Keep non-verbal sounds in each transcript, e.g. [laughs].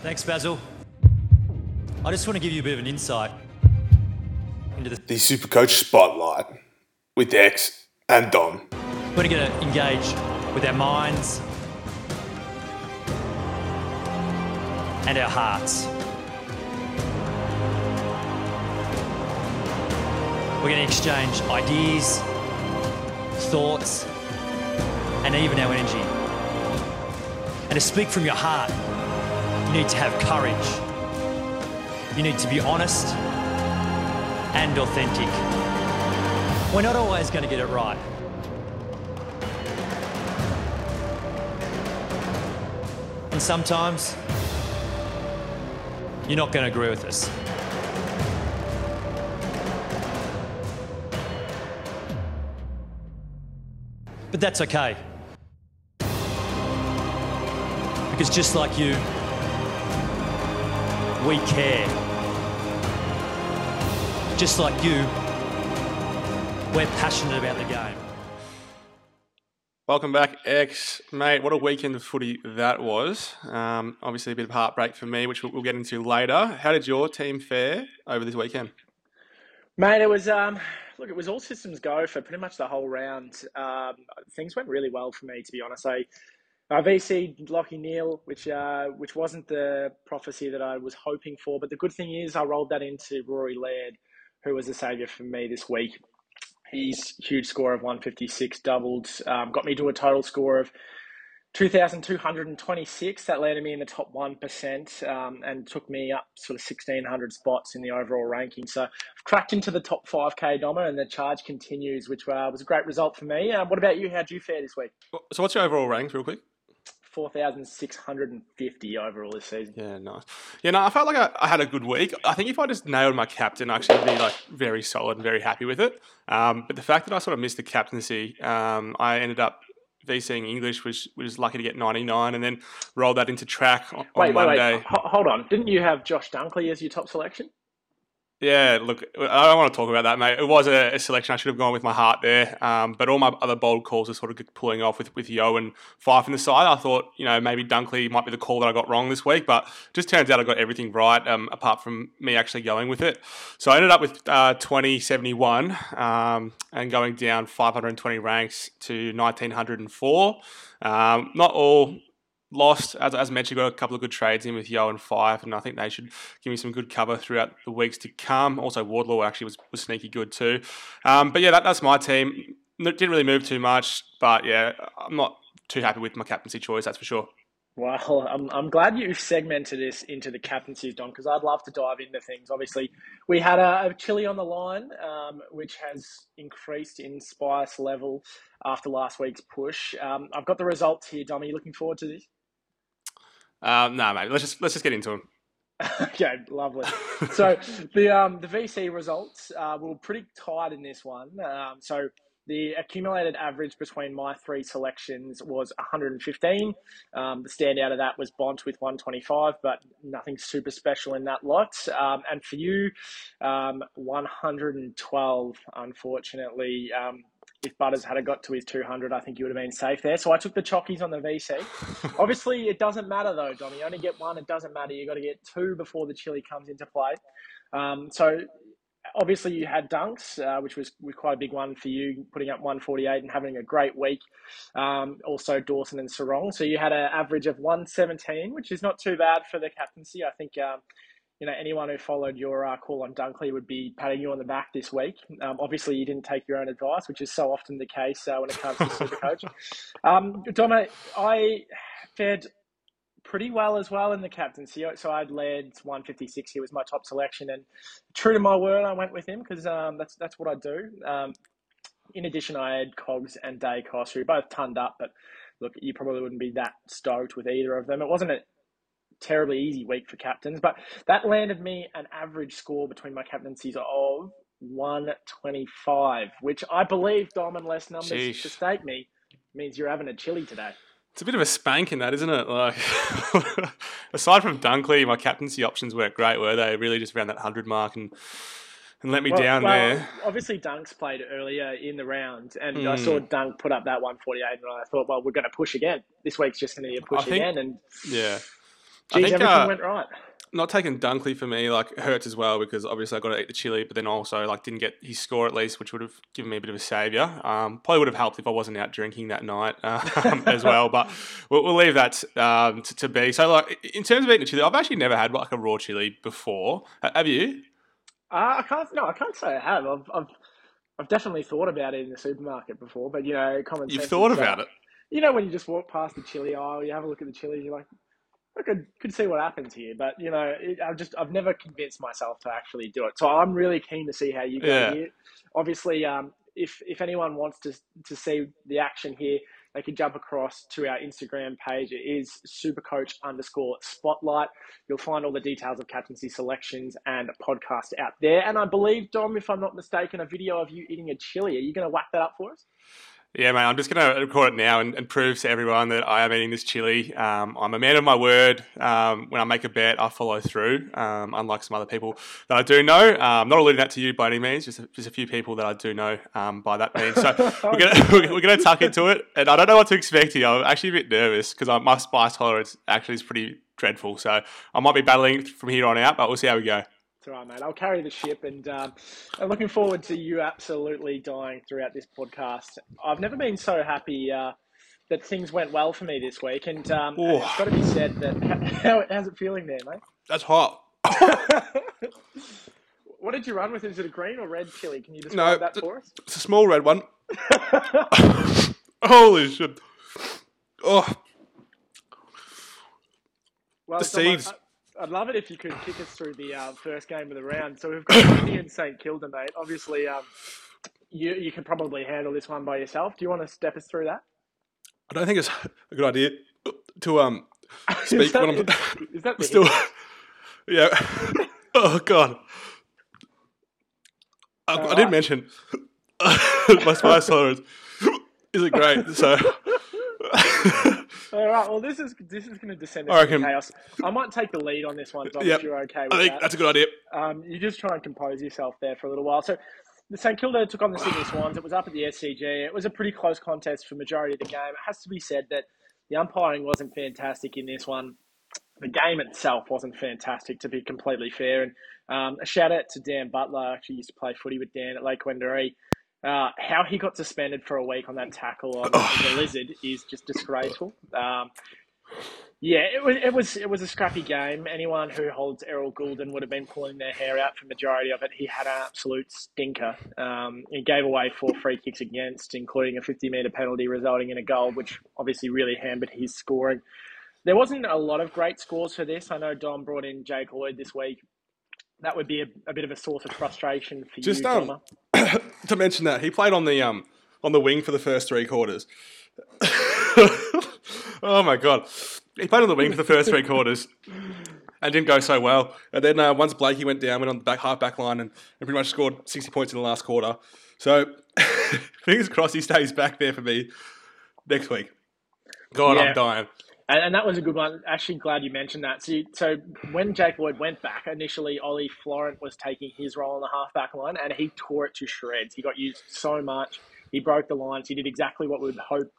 Thanks, Basil. I just want to give you a bit of an insight into the. The Supercoach Spotlight with X and Dom. We're going to engage with our minds and our hearts. We're going to exchange ideas, thoughts, and even our energy. And to speak from your heart, you need to have courage. You need to be honest and authentic. We're not always going to get it right. And sometimes you're not going to agree with us. But that's okay. Because just like you, we care. Just like you, we're passionate about the game. Welcome back, X. Mate, what a weekend of footy that was. Um, obviously, a bit of heartbreak for me, which we'll, we'll get into later. How did your team fare over this weekend? Mate, it was um, look, it was all systems go for pretty much the whole round. Um, things went really well for me, to be honest. I, I VC Lachie Neale, which uh, which wasn't the prophecy that I was hoping for, but the good thing is I rolled that into Rory Laird, who was a saviour for me this week. His huge score of 156 doubled, um, got me to a total score of 2,226. That landed me in the top 1% um, and took me up sort of 1,600 spots in the overall ranking. So I've cracked into the top 5K Doma and the charge continues, which uh, was a great result for me. Uh, what about you? How'd you fare this week? So, what's your overall rank, real quick? 4,650 overall this season. Yeah, nice. Yeah, no, I felt like I, I, had a good week. I think if I just nailed my captain, I'd actually be like very solid and very happy with it. Um, but the fact that I sort of missed the captaincy, um, I ended up VCing English, which was lucky to get 99, and then rolled that into track on, wait, Monday. Wait, wait. Hold on. Didn't you have Josh Dunkley as your top selection? Yeah, look, I don't want to talk about that, mate. It was a, a selection. I should have gone with my heart there. Um, but all my other bold calls are sort of pulling off with, with Yeo and Fyfe in the side. I thought, you know, maybe Dunkley might be the call that I got wrong this week, but just turns out I got everything right, um, apart from me actually going with it. So I ended up with uh, 2071 um, and going down 520 ranks to 1904. Um, not all lost, as, as mentioned, got a couple of good trades in with Yeo and Fyfe, and I think they should give me some good cover throughout the weeks to come. Also, Wardlaw actually was, was sneaky good too. Um, but yeah, that, that's my team. Didn't really move too much, but yeah, I'm not too happy with my captaincy choice, that's for sure. Well, I'm, I'm glad you've segmented this into the captaincies, Don, because I'd love to dive into things. Obviously, we had a, a chili on the line, um, which has increased in spice level after last week's push. Um, I've got the results here, Dom. Are you looking forward to this? Um, no, mate. Let's just let's just get into them. [laughs] okay, lovely. [laughs] So the um, the VC results uh, were pretty tight in this one. Um, so the accumulated average between my three selections was 115. Um, the standout of that was Bont with 125, but nothing super special in that lot. Um, and for you, um, 112, unfortunately. If Butters had got to his 200, I think you would have been safe there. So I took the chockies on the VC. [laughs] Obviously, it doesn't matter though, Dom. You only get one. It doesn't matter. You've got to get two before the chili comes into play. Um, so obviously, you had dunks, uh, which was, was quite a big one for you, putting up 148 and having a great week. Um, also, Dawson and Serong. So you had an average of 117, which is not too bad for the captaincy. I think. Um, you know, anyone who followed your uh, call on Dunkley would be patting you on the back this week. Um, obviously, you didn't take your own advice, which is so often the case uh, when it comes to Supercoach. [laughs] Um, Donna, I fared pretty well as well in the captaincy. So Laird 156. He was my top selection, and true to my word, I went with him because um, that's that's what I do. Um, in addition, I had Cogs and Daicos, who both turned up, but look, you probably wouldn't be that stoked with either of them. It wasn't a terribly easy week for captains, but that landed me an average score between my captaincies of 125, which I believe, Dom, unless numbers Sheesh. mistake me, means you're having a chili today. It's a bit of a spank in that, isn't it? Like, [laughs] aside from Dunkley, my captaincy options weren't great, were they? Really just around that 100 mark and and let me well, down well, there. Obviously, Dunks played earlier in the round, and mm. I saw hmm. Dunk put up that 148, and I thought, well, we're going to push again. This week's just going to be a push think, again. And yeah, Geez, think, everything uh, went right. not taking Dunkley for me like hurts as well because obviously I got to eat the chili, but then also like didn't get his score at least, which would have given me a bit of a saviour. Um, probably would have helped if I wasn't out drinking that night [laughs] um, as well. But we'll, we'll leave that um, to, to be. So like in terms of eating the chili, I've actually never had like a raw chili before. Have you? Uh, I can't. No, I can't say I have. I've, I've, I've definitely thought about it in the supermarket before, but you know, common You've thought about it. You know, when you just walk past the chili aisle, you have a look at the chili, you're like, I could could see what happens here, but you know, it, I've just I've never convinced myself to actually do it. So I'm really keen to see how you go Yeah. here. Obviously, um, if if anyone wants to to see the action here, they can jump across to our Instagram page. It is supercoach underscore spotlight. You'll find all the details of captaincy selections and podcast out there. And I believe, Dom, if I'm not mistaken, a video of you eating a chili. Are you going to whack that up for us? Yeah, mate, I'm just going to record it now and, and prove to everyone that I am eating this chili. Um, I'm a man of my word. Um, when I make a bet, I follow through, um, unlike some other people that I do know. Um, I'm not alluding that to you by any means, just a, just a few people that I do know um, by that means. So we're going [laughs] to tuck into it. And I don't know what to expect here. I'm actually a bit nervous because my spice tolerance actually is pretty dreadful. So I might be battling from here on out, but we'll see how we go. All right, mate. I'll carry the ship, and um, I'm looking forward to you absolutely dying throughout this podcast. I've never been so happy uh, that things went well for me this week, and um, it's got to be said that [laughs] how, how's it feeling there, mate? That's hot. [laughs] what did you run with? Is it a green or red chili? Can you describe that th- for us? It's a small red one. [laughs] Holy shit. Oh, Well, The seeds. I- I'd love it if you could kick us through the uh, first game of the round. So we've got Sydney and St Kilda, mate. Obviously, um, you you can probably handle this one by yourself. Do you want to step us through that? I don't think it's a good idea to um [laughs] Is speak that- when I'm is- is that still. [laughs] Yeah. Oh god. I, I did mention [laughs] my spice tolerance isn't great, so All right. Well, this is this is going to descend I into reckon- chaos. I might take the lead on this one, Dom, Yep. if you're okay with I think that. that's a good idea. Um, you just try and compose yourself there for a little while. So, the St Kilda took on the Sydney [sighs] Swans. It was up at the SCG. It was a pretty close contest for majority of the game. It has to be said that the umpiring wasn't fantastic in this one. The game itself wasn't fantastic, to be completely fair. And um, a shout out to Dan Butler. I actually used to play footy with Dan at Lake Wendouree. Uh, how he got suspended for a week on that tackle on the lizard is just disgraceful. Um, yeah, it was it was it was a scrappy game. Anyone who holds Errol Gulden would have been pulling their hair out for majority of it. He had an absolute stinker. Um, he gave away four free kicks against, including a 50 metre penalty resulting in a goal, which obviously really hampered his scoring. There wasn't a lot of great scores for this. I know Dom brought in Jake Lloyd this week. That would be a, a bit of a source of frustration for Just you, um, Doma. [coughs] to mention that he played on the um on the wing for the first three quarters. [laughs] oh my god, he played on the wing for the first three quarters and didn't go so well. And then uh, once Blakey went down, went on the back half back line and, and pretty much scored sixty points in the last quarter. So [laughs] fingers crossed he stays back there for me next week. God, Yeah. I'm dying. And, and that was a good one. Actually, glad you mentioned that. So, you, so when Jake Lloyd went back, initially Ollie Florent was taking his role on the halfback line, and he tore it to shreds. He got used so much. He broke the lines. He did exactly what we'd hoped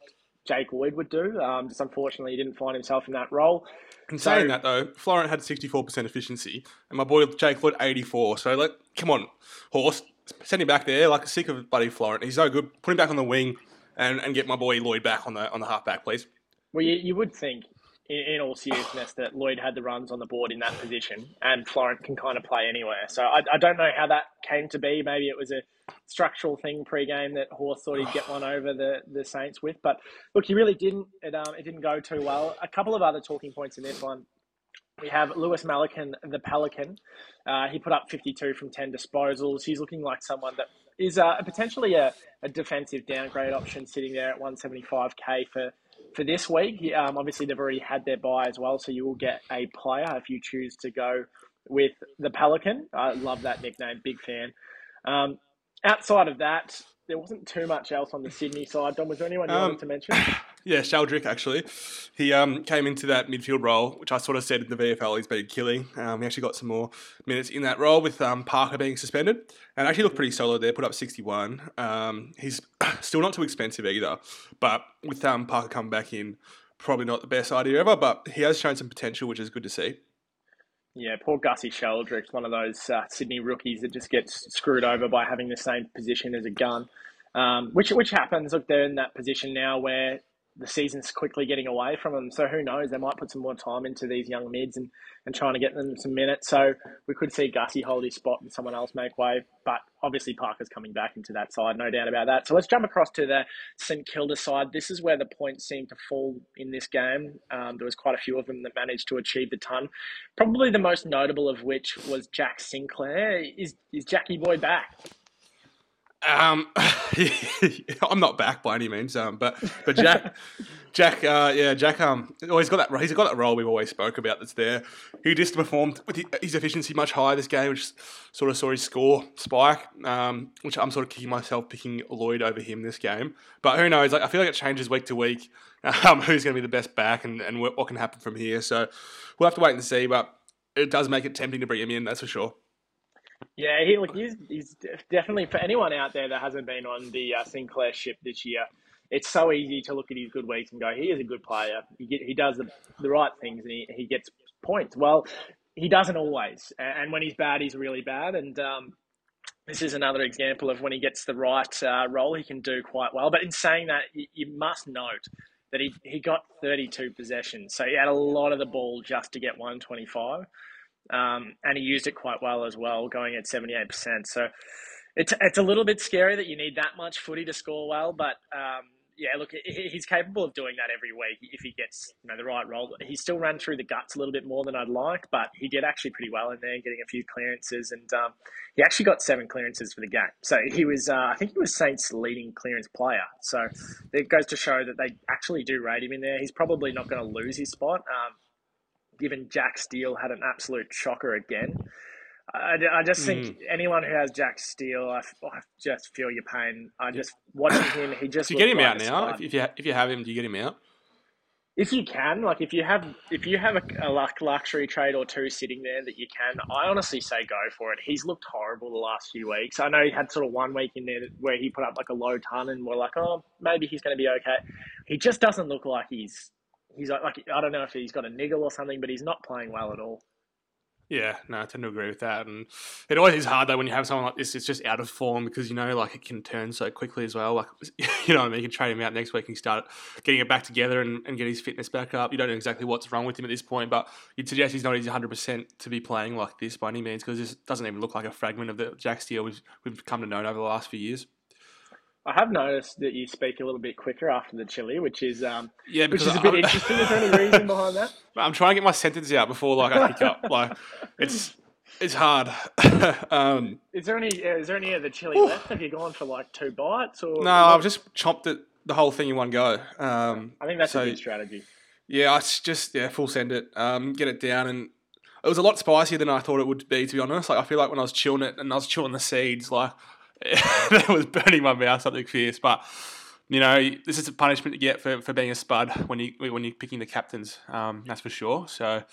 Jake Lloyd would do. Um, just unfortunately, he didn't find himself in that role. In So- saying that though, Florent had 64% efficiency, and my boy Jake Lloyd 84. So like, come on, horse, send him back there. Like, a sick of bloody Florent. He's so good. Put him back on the wing, and, and get my boy Lloyd back on the on the halfback, please. Well, you, you would think, in, in all seriousness, that Lloyd had the runs on the board in that position, and Florent can kind of play anywhere. So I, I don't know how that came to be. Maybe it was a structural thing pre-game that Horse thought he'd get one over the, the Saints with. But look, he really didn't. It, um, it didn't go too well. A couple of other talking points in this one. We have Lewis Melican, the Pelican. Uh, he put up 52 from 10 disposals. He's looking like someone that is uh, potentially a, a defensive downgrade option sitting there at 175k for, for this week. Um, obviously, they've already had their buy as well, so you will get a player if you choose to go with the Pelican. I love that nickname, big fan. Um, outside of that, there wasn't too much else on the Sydney side. Dom, was there anyone you Um, wanted to mention? Yeah, Sheldrick actually. He um, came into that midfield role, which I sort of said in the VFL he's been killing. Um, he actually got some more minutes in that role with um, Parker being suspended, and actually looked pretty solid there. Put up sixty one. Um, he's [coughs] still not too expensive either, but with um, Parker coming back in, probably not the best idea ever, but he has shown some potential, which is good to see. Yeah, poor Gussie Sheldrick's one of those uh, Sydney rookies that just gets screwed over by having the same position as a gun, um, which which happens. Look, they're in that position now where the season's quickly getting away from them. So who knows? They might put some more time into these young mids and, and trying to get them some minutes. So we could see Gussie hold his spot and someone else make way. But obviously Parker's coming back into that side, no doubt about that. So let's jump across to the St Kilda side. This is where the points seem to fall in this game. Um, there was quite a few of them that managed to achieve the ton. Probably the most notable of which was Jack Sinclair. Is is Jackie Boy back? Um, [laughs] I'm not back by any means. Um, but but Jack, [laughs] Jack, uh, yeah, Jack. Um, oh, he's got that. He's got that role we've always spoke about. That's there. He just performed with his efficiency much higher this game, which sort of saw his score spike. Um, which I'm sort of kicking myself picking Lloyd over him this game. But who knows? Like, I feel like it changes week to week. [laughs] Um, who's going to be the best back and and what can happen from here? So we'll have to wait and see. But it does make it tempting to bring him in. That's for sure. Yeah, he look he's, he's definitely for anyone out there that hasn't been on the uh, Sinclair ship this year. It's so easy to look at his good weeks and go, he is a good player. He get, he does the, the right things and he, he gets points. Well, he doesn't always, and when he's bad, he's really bad. And um, this is another example of when he gets the right uh, role, he can do quite well. But in saying that, you, you must note that he, he got 32 possessions, so he had a lot of the ball just to get 125. Um, and he used it quite well as well, going at 78%. So it's, it's a little bit scary that you need that much footy to score well, but um, yeah, look, he's capable of doing that every week if he gets you know the right role. He still ran through the guts a little bit more than I'd like, but he did actually pretty well in there, getting a few clearances, and um, he actually got seven clearances for the game. So he was, uh, I think, he was Saints' leading clearance player. So it goes to show that they actually do rate him in there. He's probably not going to lose his spot. Um, given Jack Steele had an absolute shocker again. I, I just think mm. anyone who has Jack Steele, I, I, just feel your pain. I just watching him. He just do you get him like out now? If, if you if you have him, do you get him out? If you can, like if you have if you have a, a luxury trade or two sitting there that you can, I honestly say go for it. He's looked horrible the last few weeks. I know he had sort of one week in there where he put up like a low ton, and we're like, oh, maybe he's going to be okay. He just doesn't look like he's he's like, like I don't know if he's got a niggle or something, but he's not playing well at all. Yeah, no, I tend to agree with that. And it always is hard though when you have someone like this. It's just out of form because you know, like it can turn so quickly as well. Like [laughs] you know, I mean, you can trade him out next week and start getting it back together and, and get his fitness back up. You don't know exactly what's wrong with him at this point, but you'd suggest he's not easy 100 percent to be playing like this by any means because this doesn't even look like a fragment of the Jack Steele we've we've come to know over the last few years. I have noticed that you speak a little bit quicker after the chili, which is um, yeah, which is a bit I'm, interesting. Is there any reason behind that? [laughs] I'm trying to get my sentence out before like I pick up. Like it's it's hard. [laughs] um, is there any is there any of the chili left? Have you gone for like two bites or? No, I've just chopped it the whole thing in one go. Um, I think that's so, a good strategy. Yeah, I just yeah full send it, um, get it down, and it was a lot spicier than I thought it would be. To be honest, like I feel like when I was chewing it and I was chewing the seeds, like [laughs] that was burning my mouth something fierce. But you know, this is a punishment to get for, for being a spud when you when you're picking the captains. Um, that's for sure. So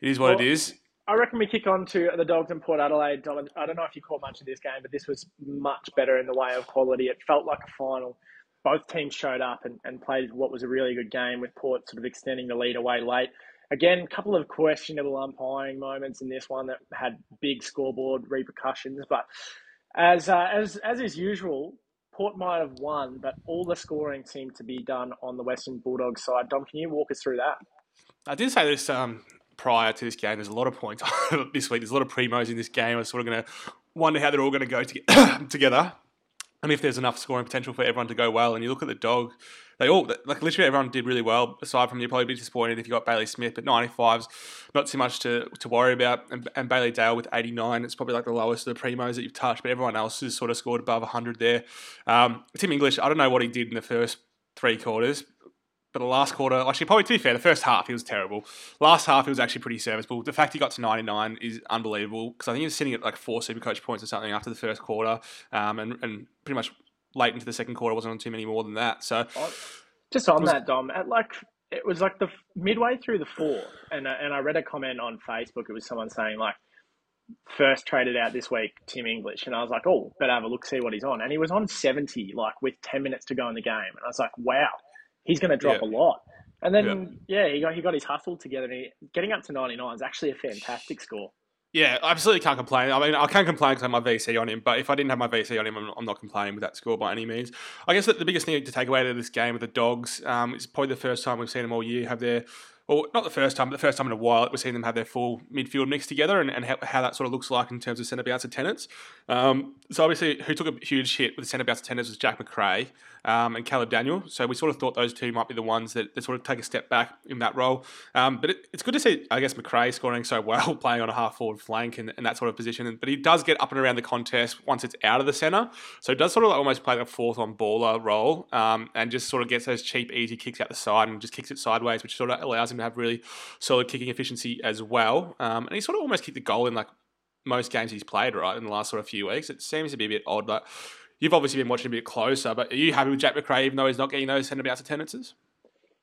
it is what well, it is. I reckon we kick on to the Dogs and Port Adelaide. I don't know if you caught much of this game, but this was much better in the way of quality. It felt like a final. Both teams showed up and, and played what was a really good game with Port sort of extending the lead away late. Again, a couple of questionable umpiring moments in this one that had big scoreboard repercussions, but as uh, as as is usual, Port might have won, but all the scoring seemed to be done on the Western Bulldogs side. Dom, can you walk us through that? I did say this um, prior to this game. There's a lot of points [laughs] this week. There's a lot of primos in this game. I was sort of going to wonder how they're all going to go to [coughs] together, and if there's enough scoring potential for everyone to go well. And you look at the dog they all like literally everyone did really well. Aside from you probably be disappointed if you got Bailey Smith, but 95's not too much to, to worry about. And, and Bailey Dale with 89, it's probably like the lowest of the primos that you've touched. But everyone else has sort of scored above 100 there. Um, Tim English, I don't know what he did in the first three quarters. But the last quarter, actually, probably to be fair, the first half he was terrible. Last half he was actually pretty serviceable. The fact he got to 99 is unbelievable because I think he was sitting at like four super coach points or something after the first quarter, um, and, and pretty much late into the second quarter wasn't on too many more than that. So just on was, that, Dom, at like it was like the midway through the fourth, and and I read a comment on Facebook. It was someone saying like first traded out this week, Tim English, and I was like, oh, better have a look, see what he's on, and he was on seventy, like with ten minutes to go in the game, and I was like, wow, he's going to drop yeah. a lot. And then yeah. yeah, he got he got his hustle together. And he, getting up to ninety nine is actually a fantastic score. Yeah, I absolutely can't complain. I mean, I can't complain because I have my VC on him, but if I didn't have my VC on him, I'm, I'm not complaining with that score by any means. I guess that the biggest thing to take away out of this game with the Dogs, um, it's probably the first time we've seen them all year have their well, not the first time, but the first time in a while we've seen them have their full midfield mix together and, and how, how, that sort of looks like in terms of centre bounce attendance. Um, so obviously, who took a huge hit with the centre bounce attendance was Jack Macrae um, and Caleb Daniel. So we sort of thought those two might be the ones that, that sort of take a step back in that role. Um, but it, it's good to see, I guess, Macrae scoring so well, [laughs] playing on a half forward flank and, and, that sort of position. But he does get up and around the contest once it's out of the centre. So it does sort of like almost play a fourth on baller role um, and just sort of gets those cheap, easy kicks out the side and just kicks it sideways, which sort of allows him to have really solid kicking efficiency as well. Um, and he sort of almost kicked the goal in like most games he's played, right, in the last sort of few weeks. It seems to be a bit odd, but you've obviously been watching a bit closer. But are you happy with Jack Macrae, even though he's not getting those centre bounce attendances?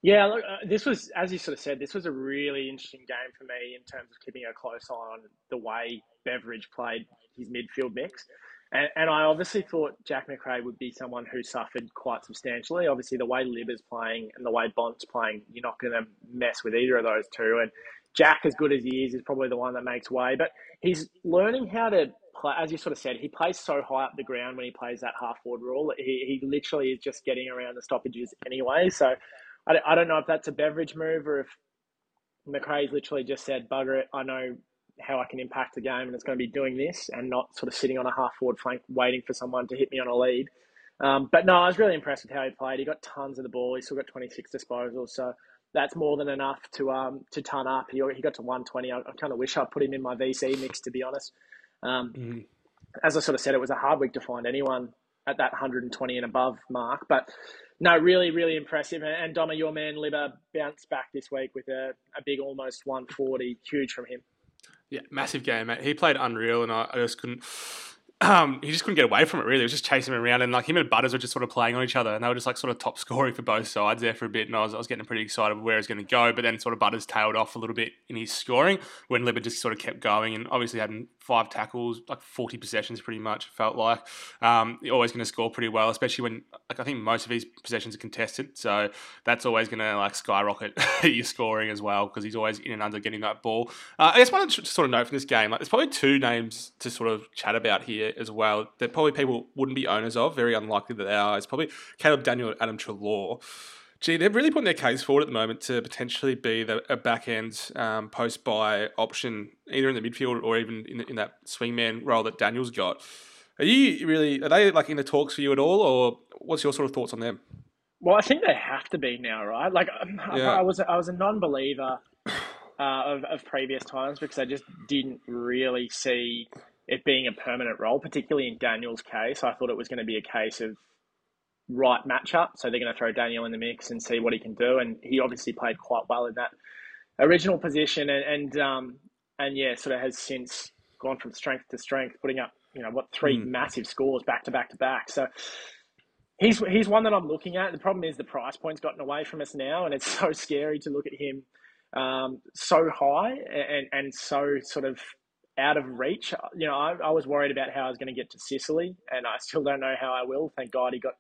Yeah, look, uh, this was, as you sort of said, this was a really interesting game for me in terms of keeping a close eye on the way Beveridge played his midfield mix. And, and I obviously thought Jack Macrae would be someone who suffered quite substantially. Obviously, the way Libba's playing and the way Bont's playing, you're not going to mess with either of those two. And Jack, as good as he is, is probably the one that makes way. But he's learning how to play, as you sort of said, he plays so high up the ground when he plays that half forward role. He, he literally is just getting around the stoppages anyway. So I, I don't know if that's a Beveridge move or if Macrae's literally just said, bugger it, I know how I can impact the game and it's going to be doing this and not sort of sitting on a half forward flank waiting for someone to hit me on a lead. Um, but no, I was really impressed with how he played. He got tons of the ball. He still got 26 disposals. So that's more than enough to um to ton up. He, he got to 120. I, I kind of wish I put him in my VC mix to be honest. Um, mm. As I sort of said, it was a hard week to find anyone at that 120 and above mark, but no, really, really impressive. And Doma, your man Libba bounced back this week with a, a big almost 140, huge from him. Yeah, massive game, mate. He played unreal, and I, I just couldn't [sniffs] um, he just couldn't get away from it. Really, it was just chasing him around, and like him and Butters were just sort of playing on each other, and they were just like sort of top scoring for both sides there for a bit. And I was, I was getting pretty excited where he's going to go, but then sort of Butters tailed off a little bit in his scoring when Libba just sort of kept going, and obviously had five tackles, like forty possessions, pretty much felt like. Um, always going to score pretty well, especially when like I think most of his possessions are contested, so that's always going to like skyrocket [laughs] your scoring as well because he's always in and under getting that ball. Uh, I guess one to sort of note from this game, like there's probably two names to sort of chat about here as well that probably people wouldn't be owners of. Very unlikely that they are. It's probably Caleb Daniel and Adam Treloar. Gee, they're really putting their case forward at the moment to potentially be the, a back end um, post buy option, either in the midfield or even in, in that swingman role that Daniel's got. Are you really are they like in the talks for you at all, or what's your sort of thoughts on them? Well, I think they have to be now, right? Like yeah. I was I was a non-believer uh, of, of previous times because I just didn't really see it being a permanent role, particularly in Daniel's case. I thought it was going to be a case of right matchup. So they're going to throw Daniel in the mix and see what he can do. And he obviously played quite well in that original position. And, and, um, and yeah, sort of has since gone from strength to strength, putting up, you know, what, three mm. massive scores back to back to back. So he's, he's one that I'm looking at. The problem is the price point's gotten away from us now. And it's [laughs] so scary to look at him um, so high and, and so sort of out of reach. You know, I, I was worried about how I was going to get to Sicily, and I still don't know how I will. Thank God he got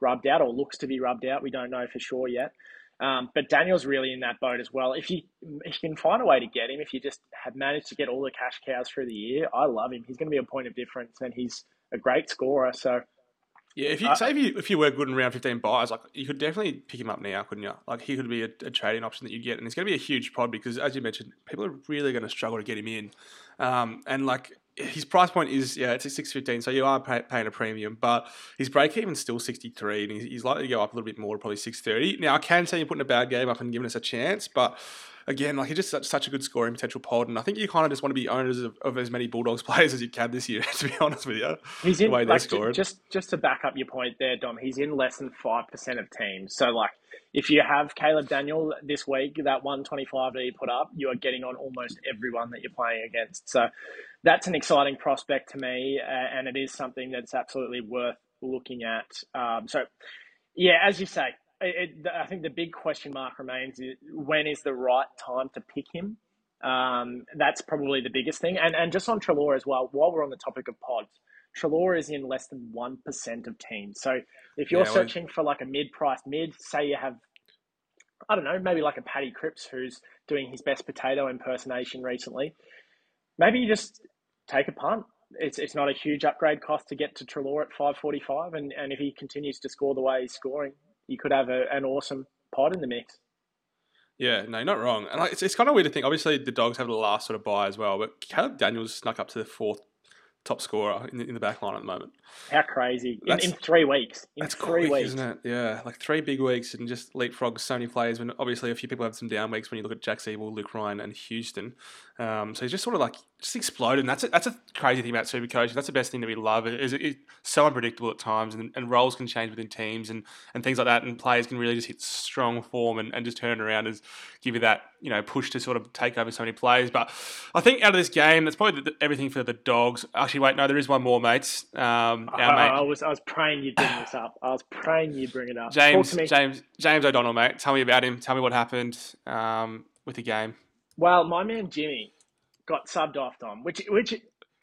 rubbed out or looks to be rubbed out. We don't know for sure yet. Um, but Daniel's really in that boat as well. If you if you can find a way to get him, if you just have managed to get all the cash cows through the year, I love him. He's going to be a point of difference, and he's a great scorer. So yeah, if you uh, say if you if you were good in round fifteen buys, like you could definitely pick him up now, couldn't you? Like he could be a, a trading option that you get, and it's going to be a huge pod because, as you mentioned, people are really going to struggle to get him in, um, and like his price point is yeah, it's at six fifteen, so you are pay, paying a premium, but his break even still sixty three, and he's, he's likely to go up a little bit more, probably six thirty. Now I can say you're putting a bad game up and giving us a chance, but again, like he's just such, such a good scoring potential pod, and I think you kind of just want to be owners of, of, as many Bulldogs [laughs] players as you can this year. [laughs] To be honest with you, he's in the way like, scored. Just just to back up your point there, Dom. He's in less than five percent of teams. So like, if you have Caleb Daniel this week, that one twenty five that he put up, you are getting on almost everyone that you're playing against. So that's an exciting prospect to me, and it is something that's absolutely worth looking at. Um, so. Yeah, as you say, it, I think the big question mark remains when is the right time to pick him? Um, that's probably the biggest thing. And and just on Treloar as well, while we're on the topic of pods, Treloar is in less than 1% of teams. So if you're yeah, searching well, for like a mid price mid, say you have I don't know, maybe like a Paddy Cripps who's doing his best potato impersonation recently. Maybe you just take a punt. It's it's not a huge upgrade cost to get to Treloar at five forty five, and and if he continues to score the way he's scoring, you could have a, an awesome pod in the mix. Yeah, no, not wrong. And it's, it's kind of weird to think. Obviously, the dogs have the last sort of buy as well, but Caleb Daniels snuck up to the fourth top scorer in the, in the back line at the moment. How crazy! In, in three weeks. In that's three quick, weeks, isn't it? Yeah, like three big weeks and just leapfrog so many players. When obviously a few people have some down weeks when you look at Jack Siebel, Luke Ryan, and Houston. Um, so he's just sort of like just exploded. And that's a, that's a crazy thing about super coaching. That's the best thing that we love. Is it, it's so unpredictable at times, and, and roles can change within teams and, and things like that. And players can really just hit strong form and, and just turn it around and give you that you know push to sort of take over so many plays. But I think out of this game, that's probably the, everything for the dogs. Actually, wait, no, there is one more, mates. Um, I, I, I was I was praying you'd bring this up. I was praying you'd bring it up. James James James O'Donnell, mate. Tell me about him. Tell me what happened um, with the game. Well, my man Jimmy got subbed off, Dom. Which which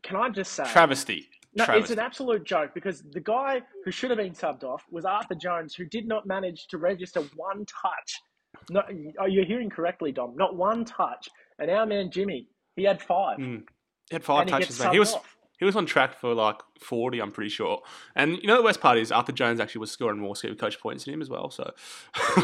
can I just say? Travesty. No, Travesty. it's an absolute joke because the guy who should have been subbed off was Arthur Jones, who did not manage to register one touch. No, oh, you're hearing correctly, Dom. Not one touch. And our man Jimmy, he had five. Mm. He had five And he touches, mate. He was off. He was on track for like forty, I'm pretty sure. And you know the worst part is Arthur Jones actually was scoring more super coach points than him as well. So [laughs]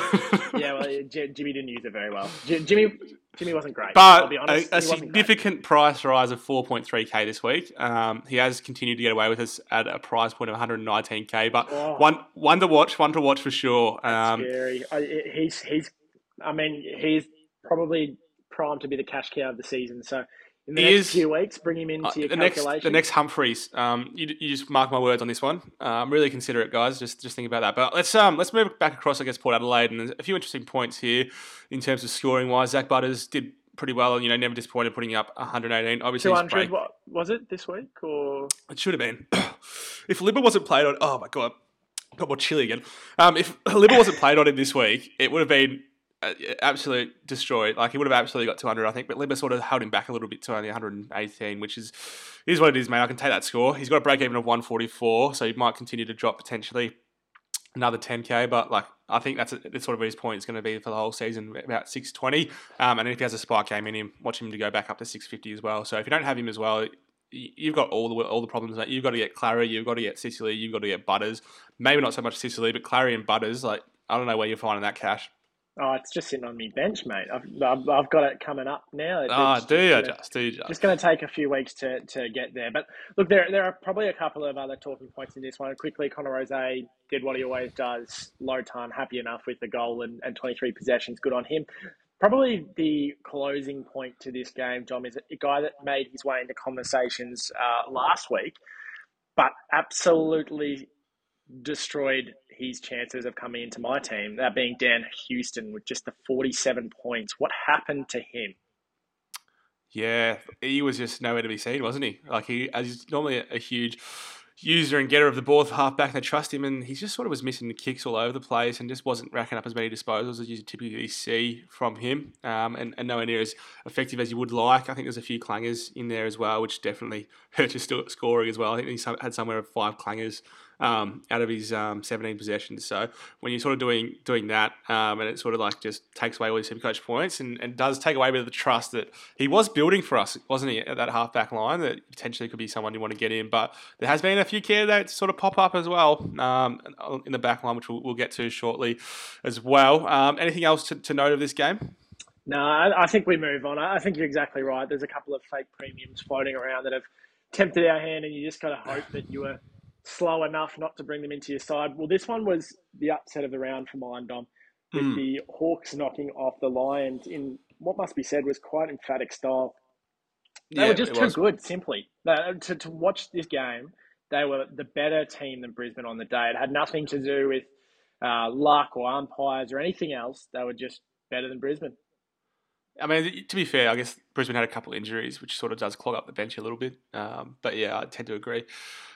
Yeah, well, J- Jimmy didn't use it very well. J- Jimmy, Jimmy wasn't great. I'll But be a, honest. a great. significant price rise of 4.3k this week. Um, he has continued to get away with us at a price point of 119k. But Oh. one one to watch, one to watch for sure. Um, Scary. I, he's he's. I mean, he's probably primed to be the cash cow of the season. So in the He next is- few weeks, bring him into Uh, your the next, calculation. the next Humphreys. Um, you, you just mark my words on this one. Um, really consider it, guys. Just just think about that. But let's um let's move back across, I guess, Port Adelaide, and there's a few interesting points here in terms of scoring wise. Zak Butters did pretty well, and you know, never disappointed, putting up 118. Obviously, Two his hundred. break, What was it this week? Or it should have been. [coughs] if Libba wasn't played on, oh my god, got more chilly again. Um, if [coughs] Libba wasn't played on him this week, it would have been uh, absolute destroyed. Like he would have absolutely got 200, I think. But Libba sort of held him back a little bit to only 118, which is is what it is, mate. I can take that score. He's got a break even of 144, so he might continue to drop potentially another 10k. But like I think that's, a, that's sort of his point is going to be for the whole season, about 620. Um, and if he has a spike game in him, watch him to go back up to 650 as well. So if you don't have him as well. You've got all the all the problems. That you've got to get Clary, you've got to get Sicily, you've got to get Butters. Maybe not so much Sicily, but Clary and Butters. Like I don't know where you're finding that cash. Oh, it's just sitting on me bench, mate. I've I've, I've got it coming up now. It's Ah, just do you gonna- just do you just? Just going to take a few weeks to, to get there. But look, there there are probably a couple of other talking points in this one. Quickly, Connor Rozee did what he always does. Low ton, happy enough with the goal and, and 23 possessions. Good on him. Probably the closing point to this game, Dom, is a guy that made his way into conversations uh, last week, but absolutely destroyed his chances of coming into my team. That being Dan Houston with just the 47 points. What happened to him? Yeah, he was just nowhere to be seen, wasn't he? Like he, as he's normally a, huge user and getter of the ball halfback, and they trust him, and he just sort of was missing the kicks all over the place and just wasn't racking up as many disposals as you typically see from him, um, and, and nowhere near as effective as you would like. I think there's a few clangers in there as well, which definitely [laughs] hurt his scoring as well. I think he had somewhere of five clangers um, out of his um, 17 possessions. So when you're sort of doing doing that, um, and it sort of like just takes away all his super coach points and, and does take away a bit of the trust that he was building for us, wasn't he, at that half back line that potentially could be someone you want to get in. But there has been a few candidates sort of pop up as well um, in the back line, which we'll, we'll get to shortly as well. Um, anything else to, to note of this game? No, I, think we move on. I think you're exactly right. There's a couple of fake premiums floating around that have tempted our hand, and you just got to hope that you were slow enough not to bring them into your side. Well, this one was the upset of the round for mine, Dom, with Mm. the Hawks knocking off the Lions in what must be said was quite emphatic style. They were just too was. good, simply. To, to watch this game, they were the better team than Brisbane on the day. It had nothing to do with uh, luck or umpires or anything else. They were just better than Brisbane. I mean, to be fair, I guess Brisbane had a couple injuries, which sort of does clog up the bench a little bit. Um, but yeah, I tend to agree